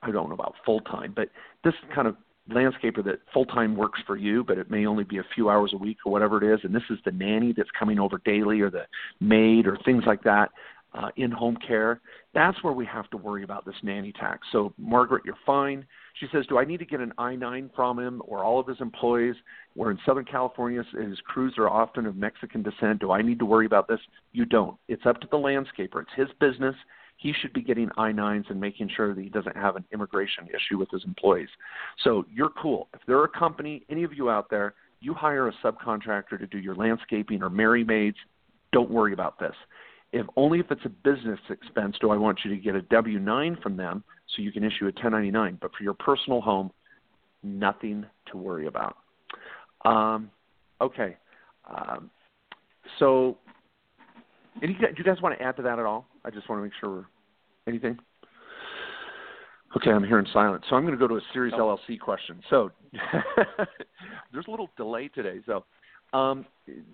I don't know about full time, but this kind of landscaper that full time works for you, but it may only be a few hours a week or whatever it is, and this is the nanny that's coming over daily or the maid or things like that, uh, in home care, that's where we have to worry about this nanny tax. So, Margaret, you're fine. She says, Do I need to get an I 9 from him or all of his employees? We're in Southern California. His crews are often of Mexican descent. Do I need to worry about this? You don't. It's up to the landscaper. It's his business. he should be getting I 9s and making sure that he doesn't have an immigration issue with his employees. So you're cool. If they're a company, any of you out there, you hire a subcontractor to do your landscaping or Merry Maids, don't worry about this. If only if it's a business expense do I want you to get a W 9 from them so you can issue a 1099. But for your personal home, nothing to worry about. Um, okay. Um, so, any, do you guys want to add to that at all? I just want to make sure we're anything. Okay, I'm hearing silence. So I'm going to go to a series LLC question. So there's a little delay today. So um,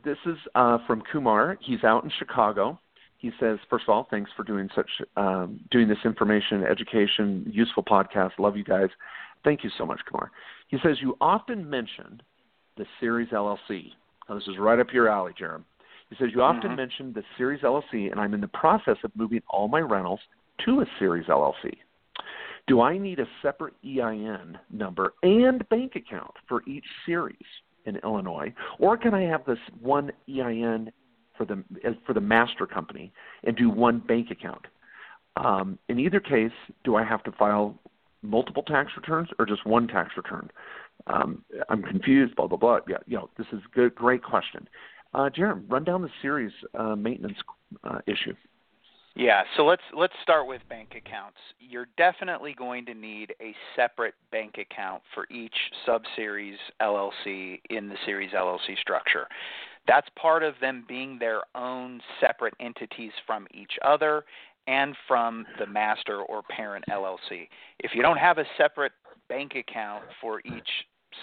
this is uh, from Kumar. He's out in Chicago. He says, first of all, thanks for doing such um, doing this information, education, useful podcast. Love you guys. Thank you so much, Kumar. He says you often mention the Series LLC. Now, this is right up your alley, Jarom. He says you often Mhm. mention the Series LLC, and I'm in the process of moving all my rentals to a Series LLC. Do I need a separate EIN number and bank account for each series in Illinois, or can I have this one EIN for the for the master company and do one bank account? Um, in either case, do I have to file multiple tax returns or just one tax return? Um, I'm confused. Blah blah blah. Yeah, you know, this is a good, great question. Uh, Jarom, run down the series uh, maintenance uh, issue. Yeah, so let's let's start with bank accounts. You're definitely going to need a separate bank account for each subseries LLC in the series LLC structure. That's part of them being their own separate entities from each other and from the master or parent LLC. If you don't have a separate bank account for each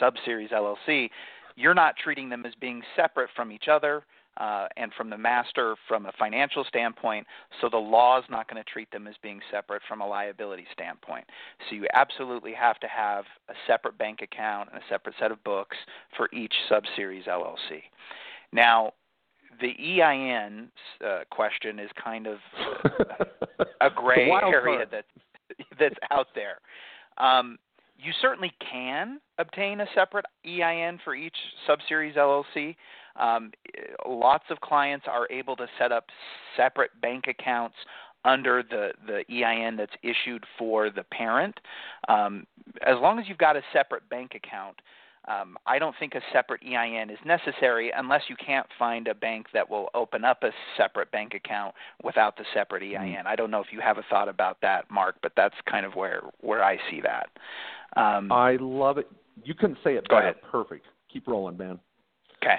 subseries LLC, you're not treating them as being separate from each other uh, and from the master from a financial standpoint, so the law is not going to treat them as being separate from a liability standpoint. So you absolutely have to have a separate bank account and a separate set of books for each subseries LLC. Now, the EIN uh, question is kind of a gray area that's that's out there. Um, you certainly can obtain a separate EIN for each subseries LLC. Um, lots of clients are able to set up separate bank accounts under the, the EIN that's issued for the parent. Um, as long as you've got a separate bank account, um, I don't think a separate EIN is necessary unless you can't find a bank that will open up a separate bank account without the separate EIN. I don't know if you have a thought about that, Mark, but that's kind of where where I see that. Um, I love it. You couldn't say it better. Perfect. Keep rolling, man. Okay.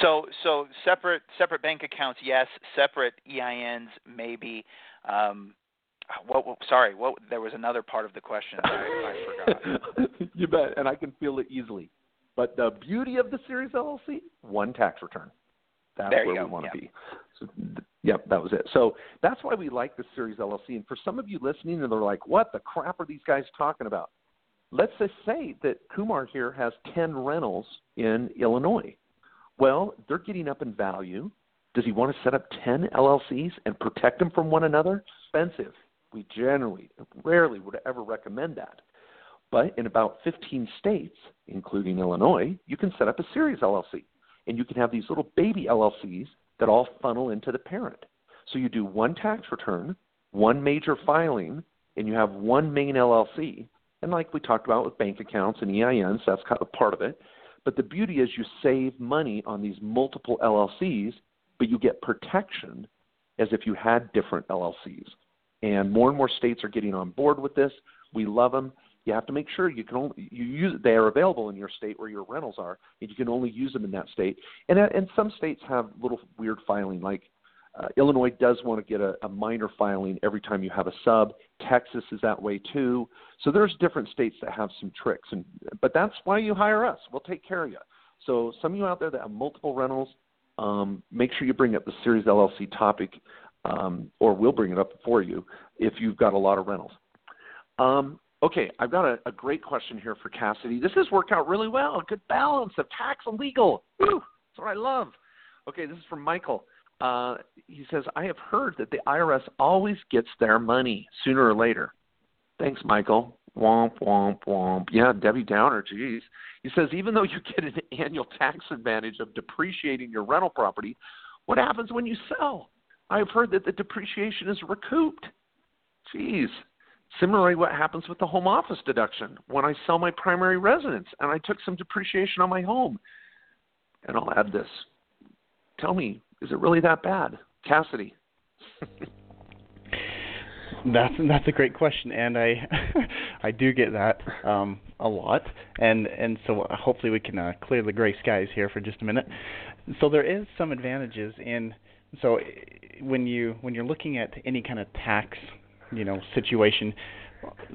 So so separate separate bank accounts, yes. Separate EINs, maybe. Um, what? Sorry. What? There was another part of the question that I, I forgot. you bet, and I can feel it easily. But the beauty of the Series LLC, one tax return. That's There you where go, we want to yeah. be. So, yep, that was it. So that's why we like the Series LLC. And for some of you listening, and they're like, "What the crap are these guys talking about?" Let's just say that Kumar here has ten rentals in Illinois. Well, they're getting up in value. Does he want to set up 10 LLCs and protect them from one another? Expensive. We generally, rarely would ever recommend that. But in about 15 states, including Illinois, you can set up a series LLC. And you can have these little baby LLCs that all funnel into the parent. So you do one tax return, one major filing, and you have one main LLC. And like we talked about with bank accounts and EINs, that's kind of part of it. But the beauty is you save money on these multiple LLCs, but you get protection as if you had different LLCs. And more and more states are getting on board with this. We love them. You have to make sure you can only you use they are available in your state where your rentals are, and you can only use them in that state. And uh, and some states have little weird filing, like uh, Illinois does want to get a, a minor filing every time you have a sub. Texas is that way too. So there's different states that have some tricks, and but that's why you hire us. We'll take care of you. So some of you out there that have multiple rentals, um, make sure you bring up the Series LLC topic, um, or we'll bring it up for you if you've got a lot of rentals. Um, okay, I've got a, a great question here for Cassidy. This has worked out really well. A good balance of tax and legal. Woo, that's what I love. Okay, this is from Michael. Uh, he says, I have heard that the IRS always gets their money sooner or later. Thanks, Michael. Womp, womp, womp. Yeah, Debbie Downer, geez. He says, even though you get an annual tax advantage of depreciating your rental property, what happens when you sell? I've heard that the depreciation is recouped. Geez. Similarly, what happens with the home office deduction when I sell my primary residence and I took some depreciation on my home? And I'll add this. Tell me, is it really that bad? Cassidy. That's that's a great question, and I I do get that um, a lot, and and so hopefully we can uh, clear the gray skies here for just a minute. So there is some advantages in so when you when you're looking at any kind of tax you know situation,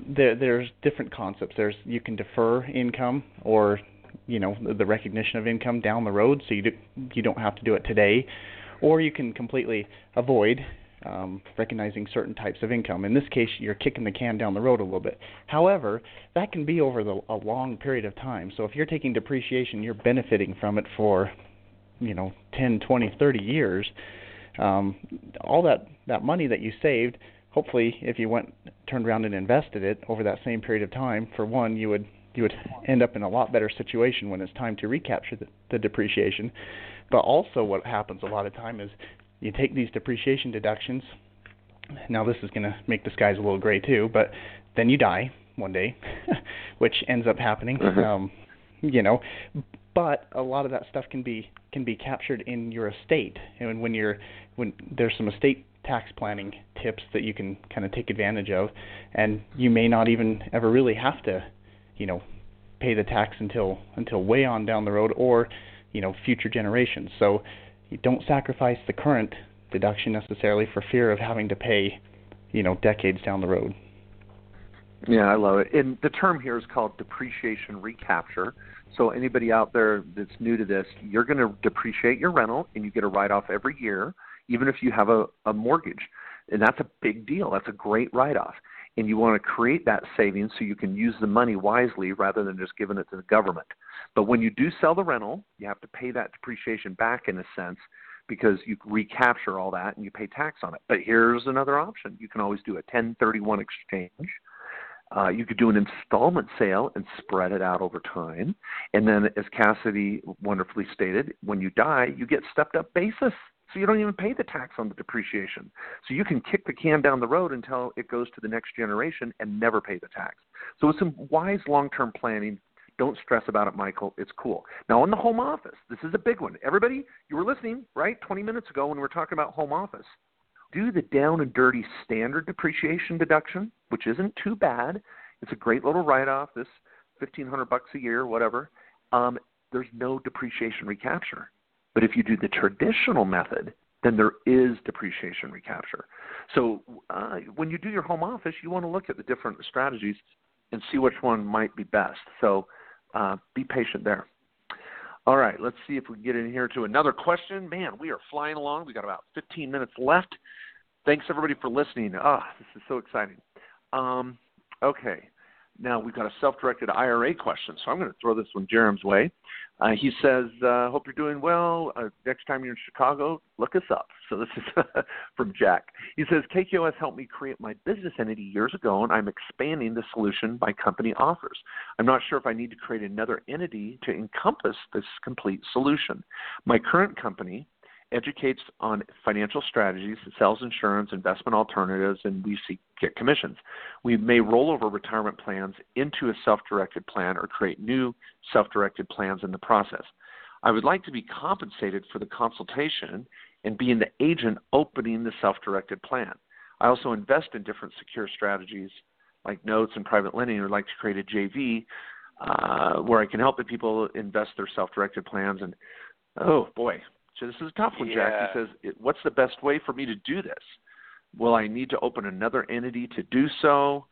there there's different concepts. There's you can defer income or you know the recognition of income down the road, so you do, you don't have to do it today, or you can completely avoid um, recognizing certain types of income. In this case, you're kicking the can down the road a little bit. However, that can be over the, a long period of time. So if you're taking depreciation, you're benefiting from it for, you know, 10, 20, 30 years. Um, all that that money that you saved, hopefully, if you went turned around and invested it over that same period of time, for one, you would you would end up in a lot better situation when it's time to recapture the, the depreciation. But also, what happens a lot of time is you take these depreciation deductions. Now this is going to make the skies a little gray too, but then you die one day, which ends up happening. Mm-hmm. Um, you know, but a lot of that stuff can be can be captured in your estate, and when you're when there's some estate tax planning tips that you can kind of take advantage of, and you may not even ever really have to, you know, pay the tax until until way on down the road or, you know, future generations. So you don't sacrifice the current deduction necessarily for fear of having to pay, you know, decades down the road. Yeah, I love it. And the term here is called depreciation recapture. So anybody out there that's new to this, you're going to depreciate your rental and you get a write off every year, even if you have a, a mortgage. And that's a big deal. That's a great write off. And you want to create that savings so you can use the money wisely rather than just giving it to the government. But when you do sell the rental, you have to pay that depreciation back in a sense because you recapture all that and you pay tax on it. But here's another option. You can always do a 1031 exchange. Uh, you could do an installment sale and spread it out over time. And then, as Cassidy wonderfully stated, when you die, you get stepped up basis. So you don't even pay the tax on the depreciation. So you can kick the can down the road until it goes to the next generation and never pay the tax. So it's some wise long term planning, don't stress about it, Michael. It's cool. Now, in the home office, this is a big one. Everybody, you were listening, right? 20 minutes ago when we were talking about home office. Do the down and dirty standard depreciation deduction, which isn't too bad. It's a great little write off, this 1500 bucks a year, whatever. Um, there's no depreciation recapture. But if you do the traditional method, then there is depreciation recapture. So uh, when you do your home office, you want to look at the different strategies and see which one might be best. So uh, be patient there. All right, let's see if we can get in here to another question. Man, we are flying along. We got about 15 minutes left. Thanks everybody for listening. Ah, this is so exciting. Um, okay, now we've got a self-directed IRA question, so I'm going to throw this one Jarom's way. Uh, he says, uh, "Hope you're doing well. Uh, next time you're in Chicago, look us up." So this is from Jack. He says, "KKOS helped me create my business entity years ago, and I'm expanding the solution my company offers. I'm not sure if I need to create another entity to encompass this complete solution. My current company." Educates on financial strategies, sells insurance, investment alternatives, and we seek get commissions. We may roll over retirement plans into a self-directed plan or create new self-directed plans in the process. I would like to be compensated for the consultation and being the agent opening the self-directed plan. I also invest in different secure strategies like notes and private lending or like to create a JV uh, where I can help the people invest their self-directed plans and oh boy, so this is a tough one, yeah. Jack. He says, "What's the best way for me to do this? Will I need to open another entity to do so?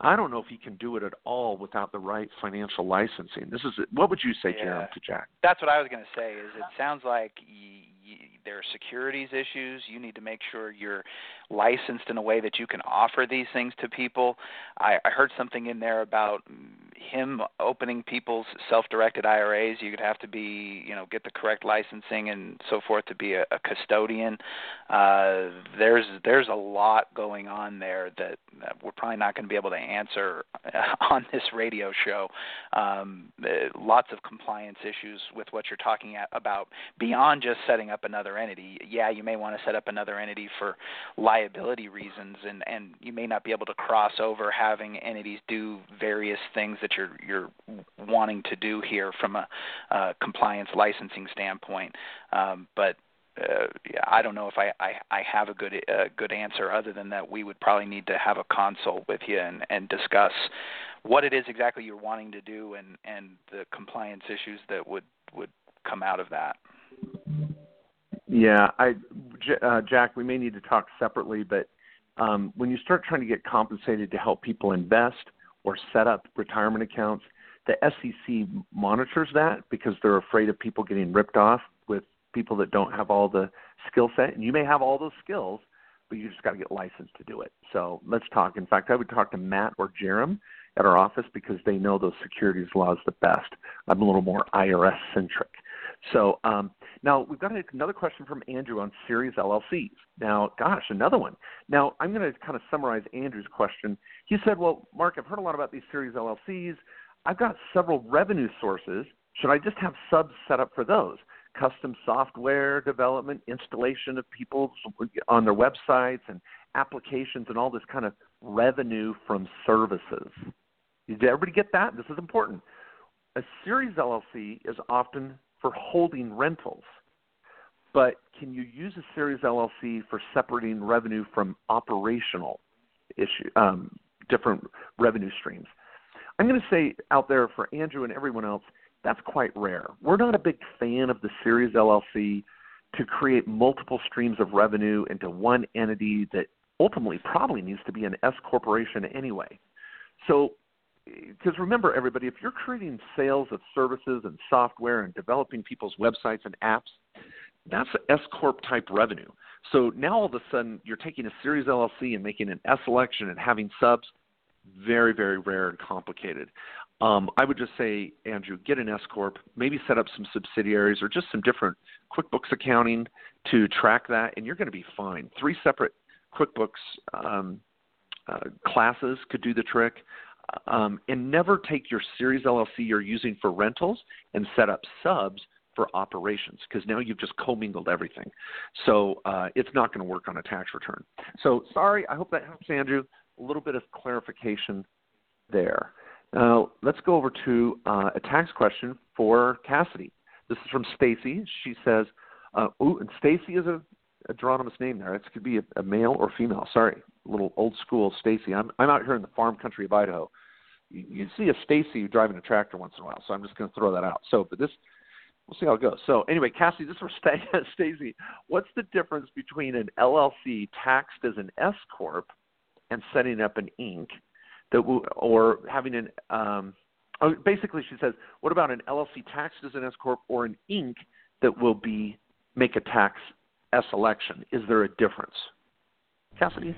I don't know if he can do it at all without the right financial licensing. This is what would you say, yeah. Jarom, to Jack? That's what I was going to say. Is it sounds like y- y- there are securities issues. You need to make sure you're licensed in a way that you can offer these things to people. I, I heard something in there about mm, him opening people's self-directed IRAs. You'd have to be, you know, get the correct licensing and so forth to be a, a custodian. Uh, there's there's a lot going on there that, that we're probably not going to be able to answer on this radio show. Um, uh, lots of compliance issues with what you're talking about beyond just setting up another entity. Yeah, you may want to set up another entity for liability reasons, and and you may not be able to cross over having entities do various things that you're you're wanting to do here from a uh, compliance licensing standpoint. Um, but uh, I don't know if I, I, I have a good good answer other than that we would probably need to have a consult with you and, and discuss what it is exactly you're wanting to do and, and the compliance issues that would would come out of that. Yeah, I, uh, Jack, we may need to talk separately, but um, when you start trying to get compensated to help people invest or set up retirement accounts, the SEC monitors that because they're afraid of people getting ripped off with people that don't have all the skill set. And you may have all those skills, but you just got to get licensed to do it. So let's talk. In fact, I would talk to Matt or Jarom at our office because they know those securities laws the best. I'm a little more IRS centric. So um, now we've got another question from Andrew on series LLCs. Now, gosh, another one. Now I'm going to kind of summarize Andrew's question. He said, "Well, Mark, I've heard a lot about these series LLCs. I've got several revenue sources. Should I just have subs set up for those? Custom software development, installation of people on their websites and applications, and all this kind of revenue from services." Did everybody get that? This is important. A series LLC is often for holding rentals. But can you use a series LLC for separating revenue from operational issue, um, different revenue streams? I'm going to say out there for Andrew and everyone else, that's quite rare. We're not a big fan of the series LLC to create multiple streams of revenue into one entity that ultimately probably needs to be an S corporation anyway. So because remember, everybody, if you're creating sales of services and software and developing people's websites and apps, that's S corp type revenue. So now all of a sudden you're taking a series LLC and making an S election and having subs. Very, very rare and complicated. Um, I would just say, Andrew, get an S corp, maybe set up some subsidiaries or just some different QuickBooks accounting to track that, and you're going to be fine. Three separate QuickBooks um, uh, classes could do the trick um, and never take your series LLC you're using for rentals and set up subs for operations because now you've just commingled everything. So uh, it's not going to work on a tax return. So sorry, I hope that helps, Andrew. A little bit of clarification there. Now let's go over to uh, a tax question for Cassidy. This is from Stacy. She says, uh, "Ooh, and Stacy is a, a Geronimous name there. It could be a, a male or female. Sorry, a little old school Stacy. I'm I'm out here in the farm country of Idaho, you see a Stacy driving a tractor once in a while. So I'm just going to throw that out. So, but this, we'll see how it goes. So anyway, Cassie, this is for Stacy. What's the difference between an LLC taxed as an S corp and setting up an Inc. that or having an um, oh, basically she says, what about an LLC taxed as an S corp or an Inc. that will be make a tax S election? Is there a difference? Cassidy?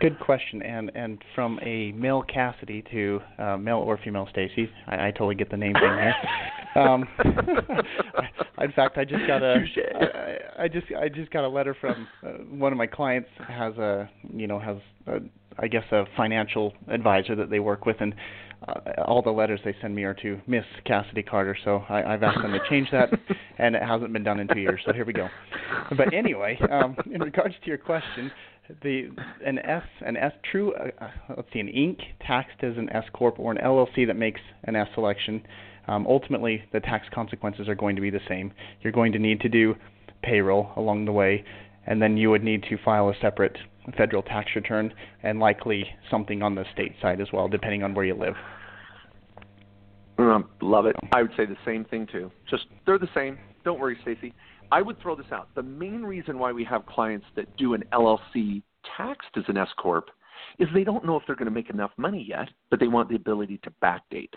Good question, and and from a male Cassidy to uh, male or female Stacy, I, I totally get the name thing here. Um, in fact, I just got a I, I just I just got a letter from uh, one of my clients has a you know has a, I guess a financial advisor that they work with, and uh, all the letters they send me are to Miss Cassidy Carter. So I, I've asked them to change that, and it hasn't been done in two years. So here we go. But anyway, um, in regards to your question, the an S an S true uh, uh, let's see an Inc. taxed as an S corp or an LLC that makes an S election. Um, ultimately, the tax consequences are going to be the same. You're going to need to do payroll along the way, and then you would need to file a separate federal tax return and likely something on the state side as well, depending on where you live. Um, love it. I would say the same thing too. Just they're the same. Don't worry, Stacy. I would throw this out. The main reason why we have clients that do an LLC taxed as an S corp is they don't know if they're going to make enough money yet, but they want the ability to backdate.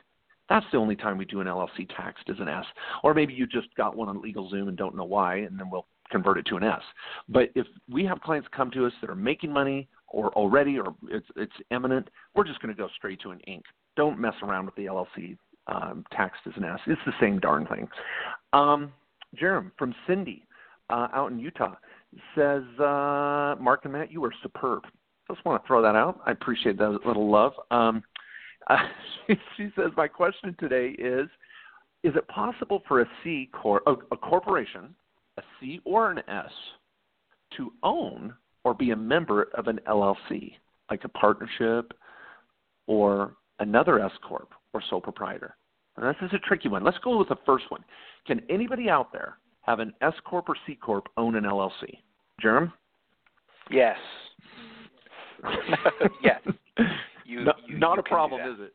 That's the only time we do an LLC taxed as an S. Or maybe you just got one on LegalZoom and don't know why, and then we'll convert it to an S. But if we have clients come to us that are making money or already or it's, it's imminent, we're just going to go straight to an Inc. don't mess around with the LLC um, taxed as an S. It's the same darn thing. Um, Jarom from Cindy uh, out in Utah says, uh, Mark and Matt, you are superb. Just want to throw that out. I appreciate that little love. Um, uh, she, she says, my question today is, is it possible for a C corp, a, a corporation, a C or an S, to own or be a member of an LLC, like a partnership or another S corp or sole proprietor? This is a tricky one. Let's go with the first one. Can anybody out there have an S corp or C corp own an LLC? Jarom? Yes. yes. You, no, you, not you a problem, is it?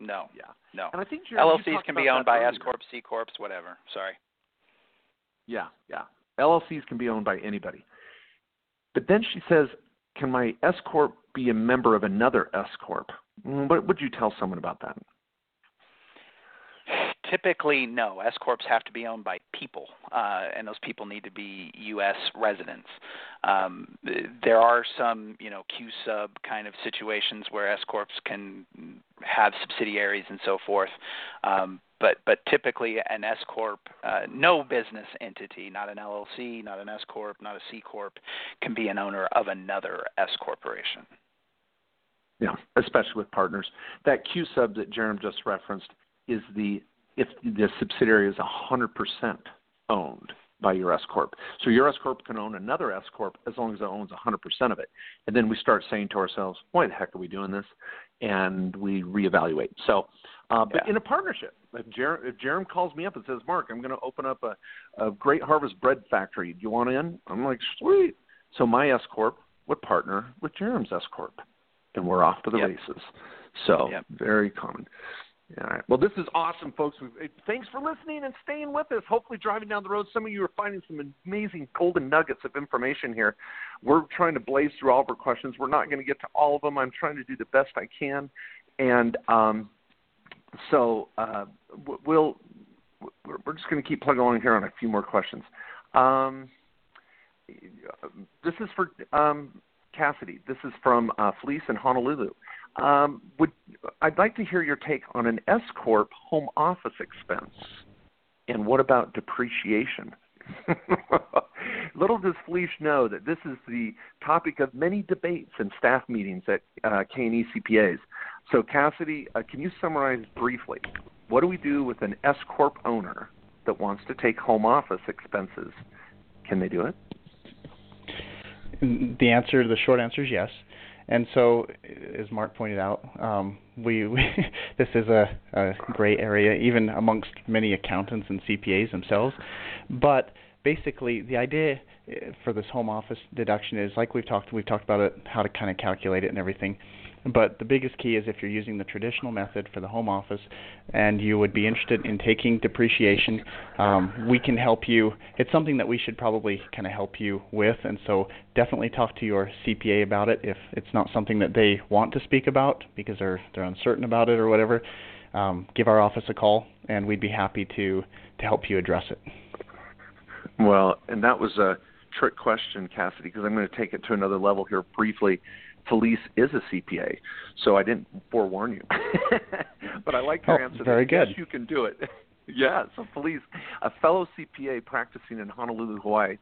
No. Yeah. No. And I think Jarom, LLCs can be owned by S corps, C corps, whatever. Sorry. Yeah, yeah. LLCs can be owned by anybody. But then she says, "Can my S corp be a member of another S corp?" Mm, what would you tell someone about that? Typically, no. S corps have to be owned by people, uh, and those people need to be U.S. residents. Um, there are some, you know, Q sub kind of situations where S corps can have subsidiaries and so forth. Um, but but typically, an S corp, uh, no business entity, not an LLC, not an S corp, not a C corp, can be an owner of another S corporation. Yeah, especially with partners. That Q sub that Jarom just referenced is the if the subsidiary is 100% owned by your S corp. So your S corp can own another S corp as long as it owns 100% of it. And then we start saying to ourselves, "Why the heck are we doing this?" And we reevaluate. So, uh, but Yeah. in a partnership, if Jarom, if Jarom calls me up and says, "Mark, I'm going to open up a, a Great Harvest bread factory. Do you want in?" I'm like, "Sweet." So my S corp would partner with Jarom's S corp, and we're off to the Yep. races. So Yep. very common. All right. Well, this is awesome, folks. We've, thanks for listening and staying with us. Hopefully, driving down the road, some of you are finding some amazing golden nuggets of information here. We're trying to blaze through all of our questions. We're not going to get to all of them. I'm trying to do the best I can, and um, so uh, we'll we're just going to keep plugging along here on a few more questions. Um, this is for um, Cassidy. This is from uh, Felice in Honolulu. Um, would I'd like to hear your take on an S corp home office expense, and what about depreciation? Little does Felice know that this is the topic of many debates and staff meetings at uh, K&E CPAs. So, Cassidy, uh, can you summarize briefly what do we do with an S corp owner that wants to take home office expenses? Can they do it? The answer, the short answer is yes. And so, as Mark pointed out, um, we, we this is a, a gray area even amongst many accountants and CPAs themselves. But basically, the idea eh, for this home office deduction is like we've talked we've talked about it, how to kind of calculate it and everything. But the biggest key is if you're using the traditional method for the home office and you would be interested in taking depreciation, um, we can help you. It's something that we should probably kind of help you with. And so definitely talk to your CPA about it if it's not something that they want to speak about because they're, they're uncertain about it or whatever. Um, give our office a call and we'd be happy to, to help you address it. Well, and that was a trick question, Cassidy, because I'm going to take it to another level here briefly. Felice is a CPA, so I didn't forewarn you. but I like your Oh, answer. very that Yes, you can do it. yeah, so Felice, a fellow CPA practicing in Honolulu, Hawaii.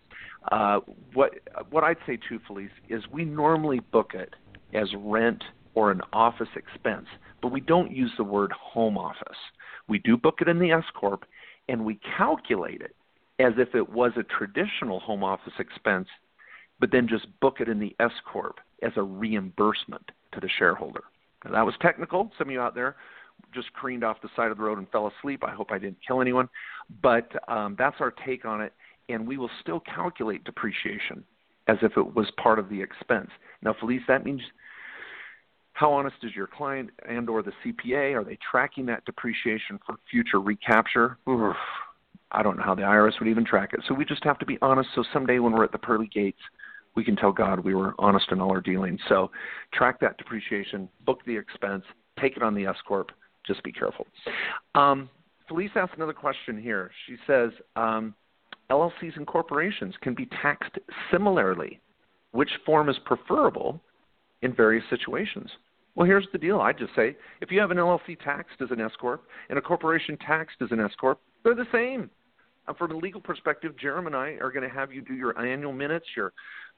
Uh, what what I'd say to Felice, is we normally book it as rent or an office expense, but we don't use the word home office. We do book it in the S corp, and we calculate it as if it was a traditional home office expense, but then just book it in the S corp as a reimbursement to the shareholder. Now, that was technical. Some of you out there just careened off the side of the road and fell asleep. I hope I didn't kill anyone, but um, that's our take on it, and we will still calculate depreciation as if it was part of the expense. Now, Felice, that means how honest is your client and or the CPA? Are they tracking that depreciation for future recapture? Oof. I don't know how the IRS would even track it. So we just have to be honest. So someday when we're at the pearly gates, we can tell God we were honest in all our dealings. So track that depreciation, book the expense, take it on the S corp. Just be careful. Um, Felice asked another question here. She says um, LLCs and corporations can be taxed similarly. Which form is preferable in various situations? Well, here's the deal. I just say if you have an LLC taxed as an S corp and a corporation taxed as an S corp, they're the same. And from a legal perspective, Jeremy and I are going to have you do your annual minutes, your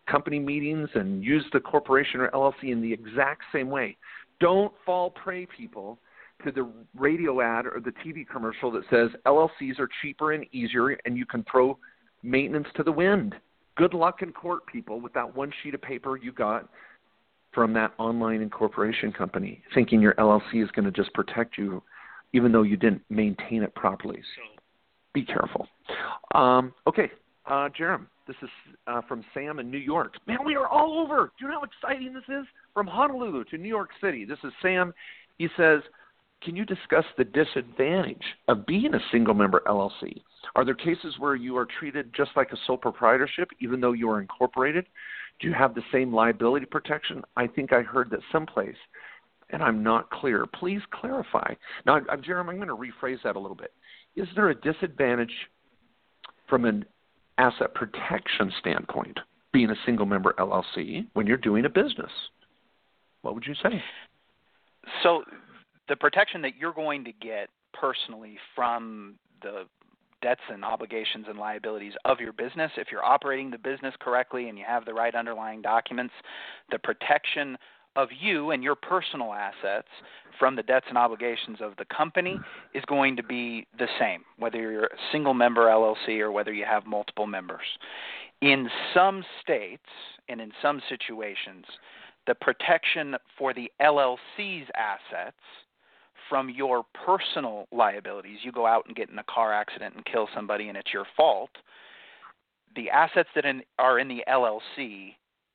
company meetings, and use the corporation or LLC in the exact same way. Don't fall prey, people, to the radio ad or the TV commercial that says LLCs are cheaper and easier and you can throw maintenance to the wind. Good luck in court, people, with that one sheet of paper you got from that online incorporation company, thinking your LLC is going to just protect you, even though you didn't maintain it properly. So be careful. Um, okay, uh, Jarom, this is uh, from Sam in New York. Man, we are all over. Do you know how exciting this is? From Honolulu to New York City. This is Sam. He says, can you discuss the disadvantage of being a single member LLC? Are there cases where you are treated just like a sole proprietorship, even though you are incorporated? Do you have the same liability protection? I think I heard that someplace, and I'm not clear. Please clarify. Now, Jeremy, I'm going to rephrase that a little bit. Is there a disadvantage from an asset protection standpoint being a single member LLC when you're doing a business? What would you say? So, the protection that you're going to get personally from the debts and obligations and liabilities of your business. If you're operating the business correctly and you have the right underlying documents, the protection of you and your personal assets from the debts and obligations of the company is going to be the same, whether you're a single member LLC or whether you have multiple members. In some states and in some situations, the protection for the LLC's assets from your personal liabilities. You go out and get in a car accident and kill somebody, and it's your fault. The assets that in, are in the LLC,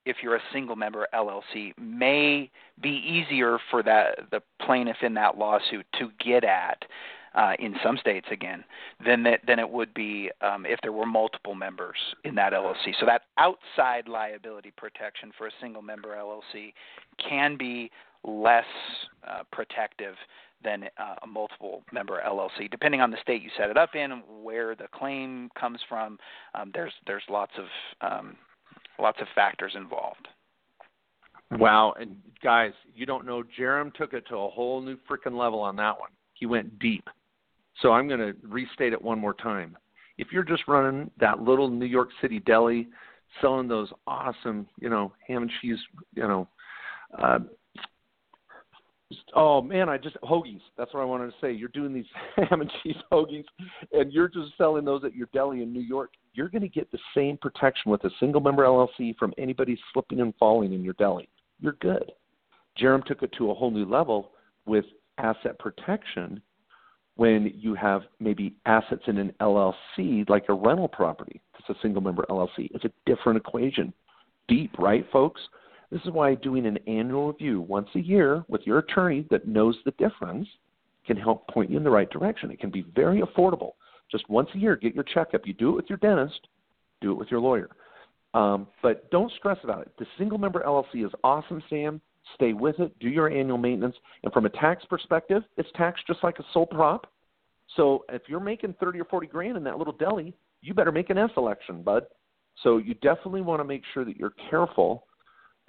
if you're a single member LLC, may be easier for that the plaintiff in that lawsuit to get at. Uh, in some states, again, than that, than it would be um, if there were multiple members in that LLC. So that outside liability protection for a single member LLC can be less uh, protective than uh, a multiple member LLC. Depending on the state you set it up in, where the claim comes from, um, there's there's lots of um, lots of factors involved. Wow, and guys, you don't know, Jarom took it to a whole new freaking level on that one. He went deep. So I'm going to restate it one more time. If you're just running that little New York City deli, selling those awesome, you know, ham and cheese, you know, uh, Oh man, I just hoagies. That's what I wanted to say. You're doing these ham and cheese hoagies, and you're just selling those at your deli in New York. You're going to get the same protection with a single member LLC from anybody slipping and falling in your deli. You're good. Jarom took it to a whole new level with asset protection when you have maybe assets in an LLC like a rental property. It's a single member LLC. It's a different equation. Deep, right, folks? This is why doing an annual review once a year with your attorney that knows the difference can help point you in the right direction. It can be very affordable. Just once a year, get your checkup. You do it with your dentist, do it with your lawyer. Um, but don't stress about it. The single member LLC is awesome, Sam. Stay with it. Do your annual maintenance. And from a tax perspective, it's taxed just like a sole prop. So if you're making thirty or forty grand in that little deli, you better make an S election, bud. So you definitely want to make sure that you're careful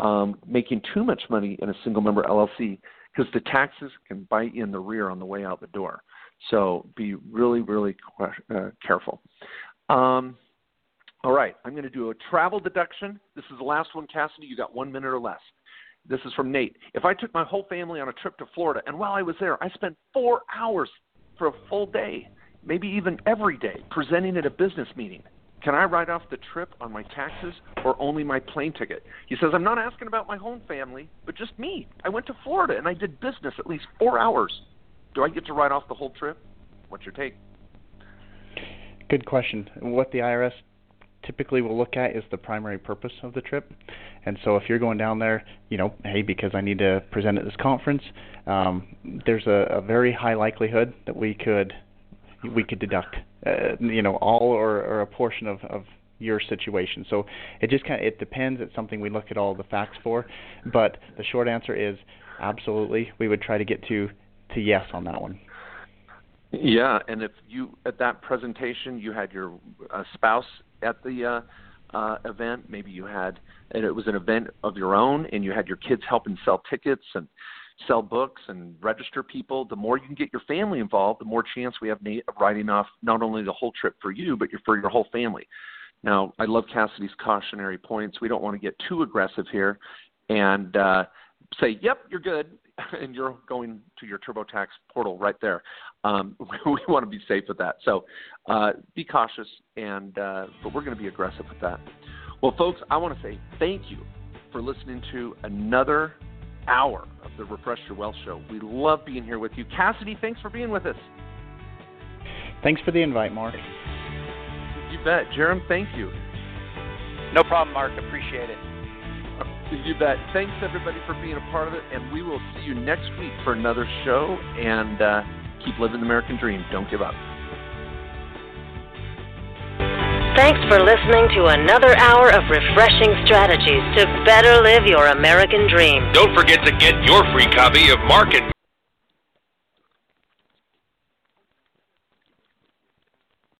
um, making too much money in a single member LLC because the taxes can bite you in the rear on the way out the door. So be really, really uh, careful. Um, all right, I'm going to do a travel deduction. This is the last one, Cassidy. You got one minute or less. This is from Nate. If I took my whole family on a trip to Florida, and while I was there, I spent four hours for a full day, maybe even every day, presenting at a business meeting. Can I write off the trip on my taxes or only my plane ticket? He says, I'm not asking about my home family, but just me. I went to Florida and I did business at least four hours. Do I get to write off the whole trip? What's your take? Good question. What the IRS typically will look at is the primary purpose of the trip. And so if you're going down there, you know, hey, because I need to present at this conference, um, there's a, a very high likelihood that we could we could deduct, uh, you know, all or, or a portion of, of your situation. So it just kind of it depends. It's something we look at all the facts for, but the short answer is absolutely. We would try to get to to yes on that one. Yeah, and if you at that presentation you had your uh, spouse at the uh, uh, event, maybe you had and it was an event of your own, and you had your kids helping sell tickets and sell books and register people, the more you can get your family involved, the more chance we have of writing off not only the whole trip for you, but for your whole family. Now, I love Cassidy's cautionary points. We don't want to get too aggressive here and uh, say, "Yep, you're good," and you're going to your TurboTax portal right there. Um, we want to be safe with that. So uh, be cautious, and uh, but we're going to be aggressive with that. Well, folks, I want to say thank you for listening to another hour of the Refresh Your Wealth Show. We love being here with you. Cassidy, thanks for being with us. Thanks for the invite, Mark. You bet. Jarom, thank you. No problem, Mark. Appreciate it. You bet. Thanks, everybody, for being a part of it. And we will see you next week for another show. And uh, keep living the American dream. Don't give up. Thanks for listening to another hour of refreshing strategies to better live your American dream. Don't forget to get your free copy of Mark and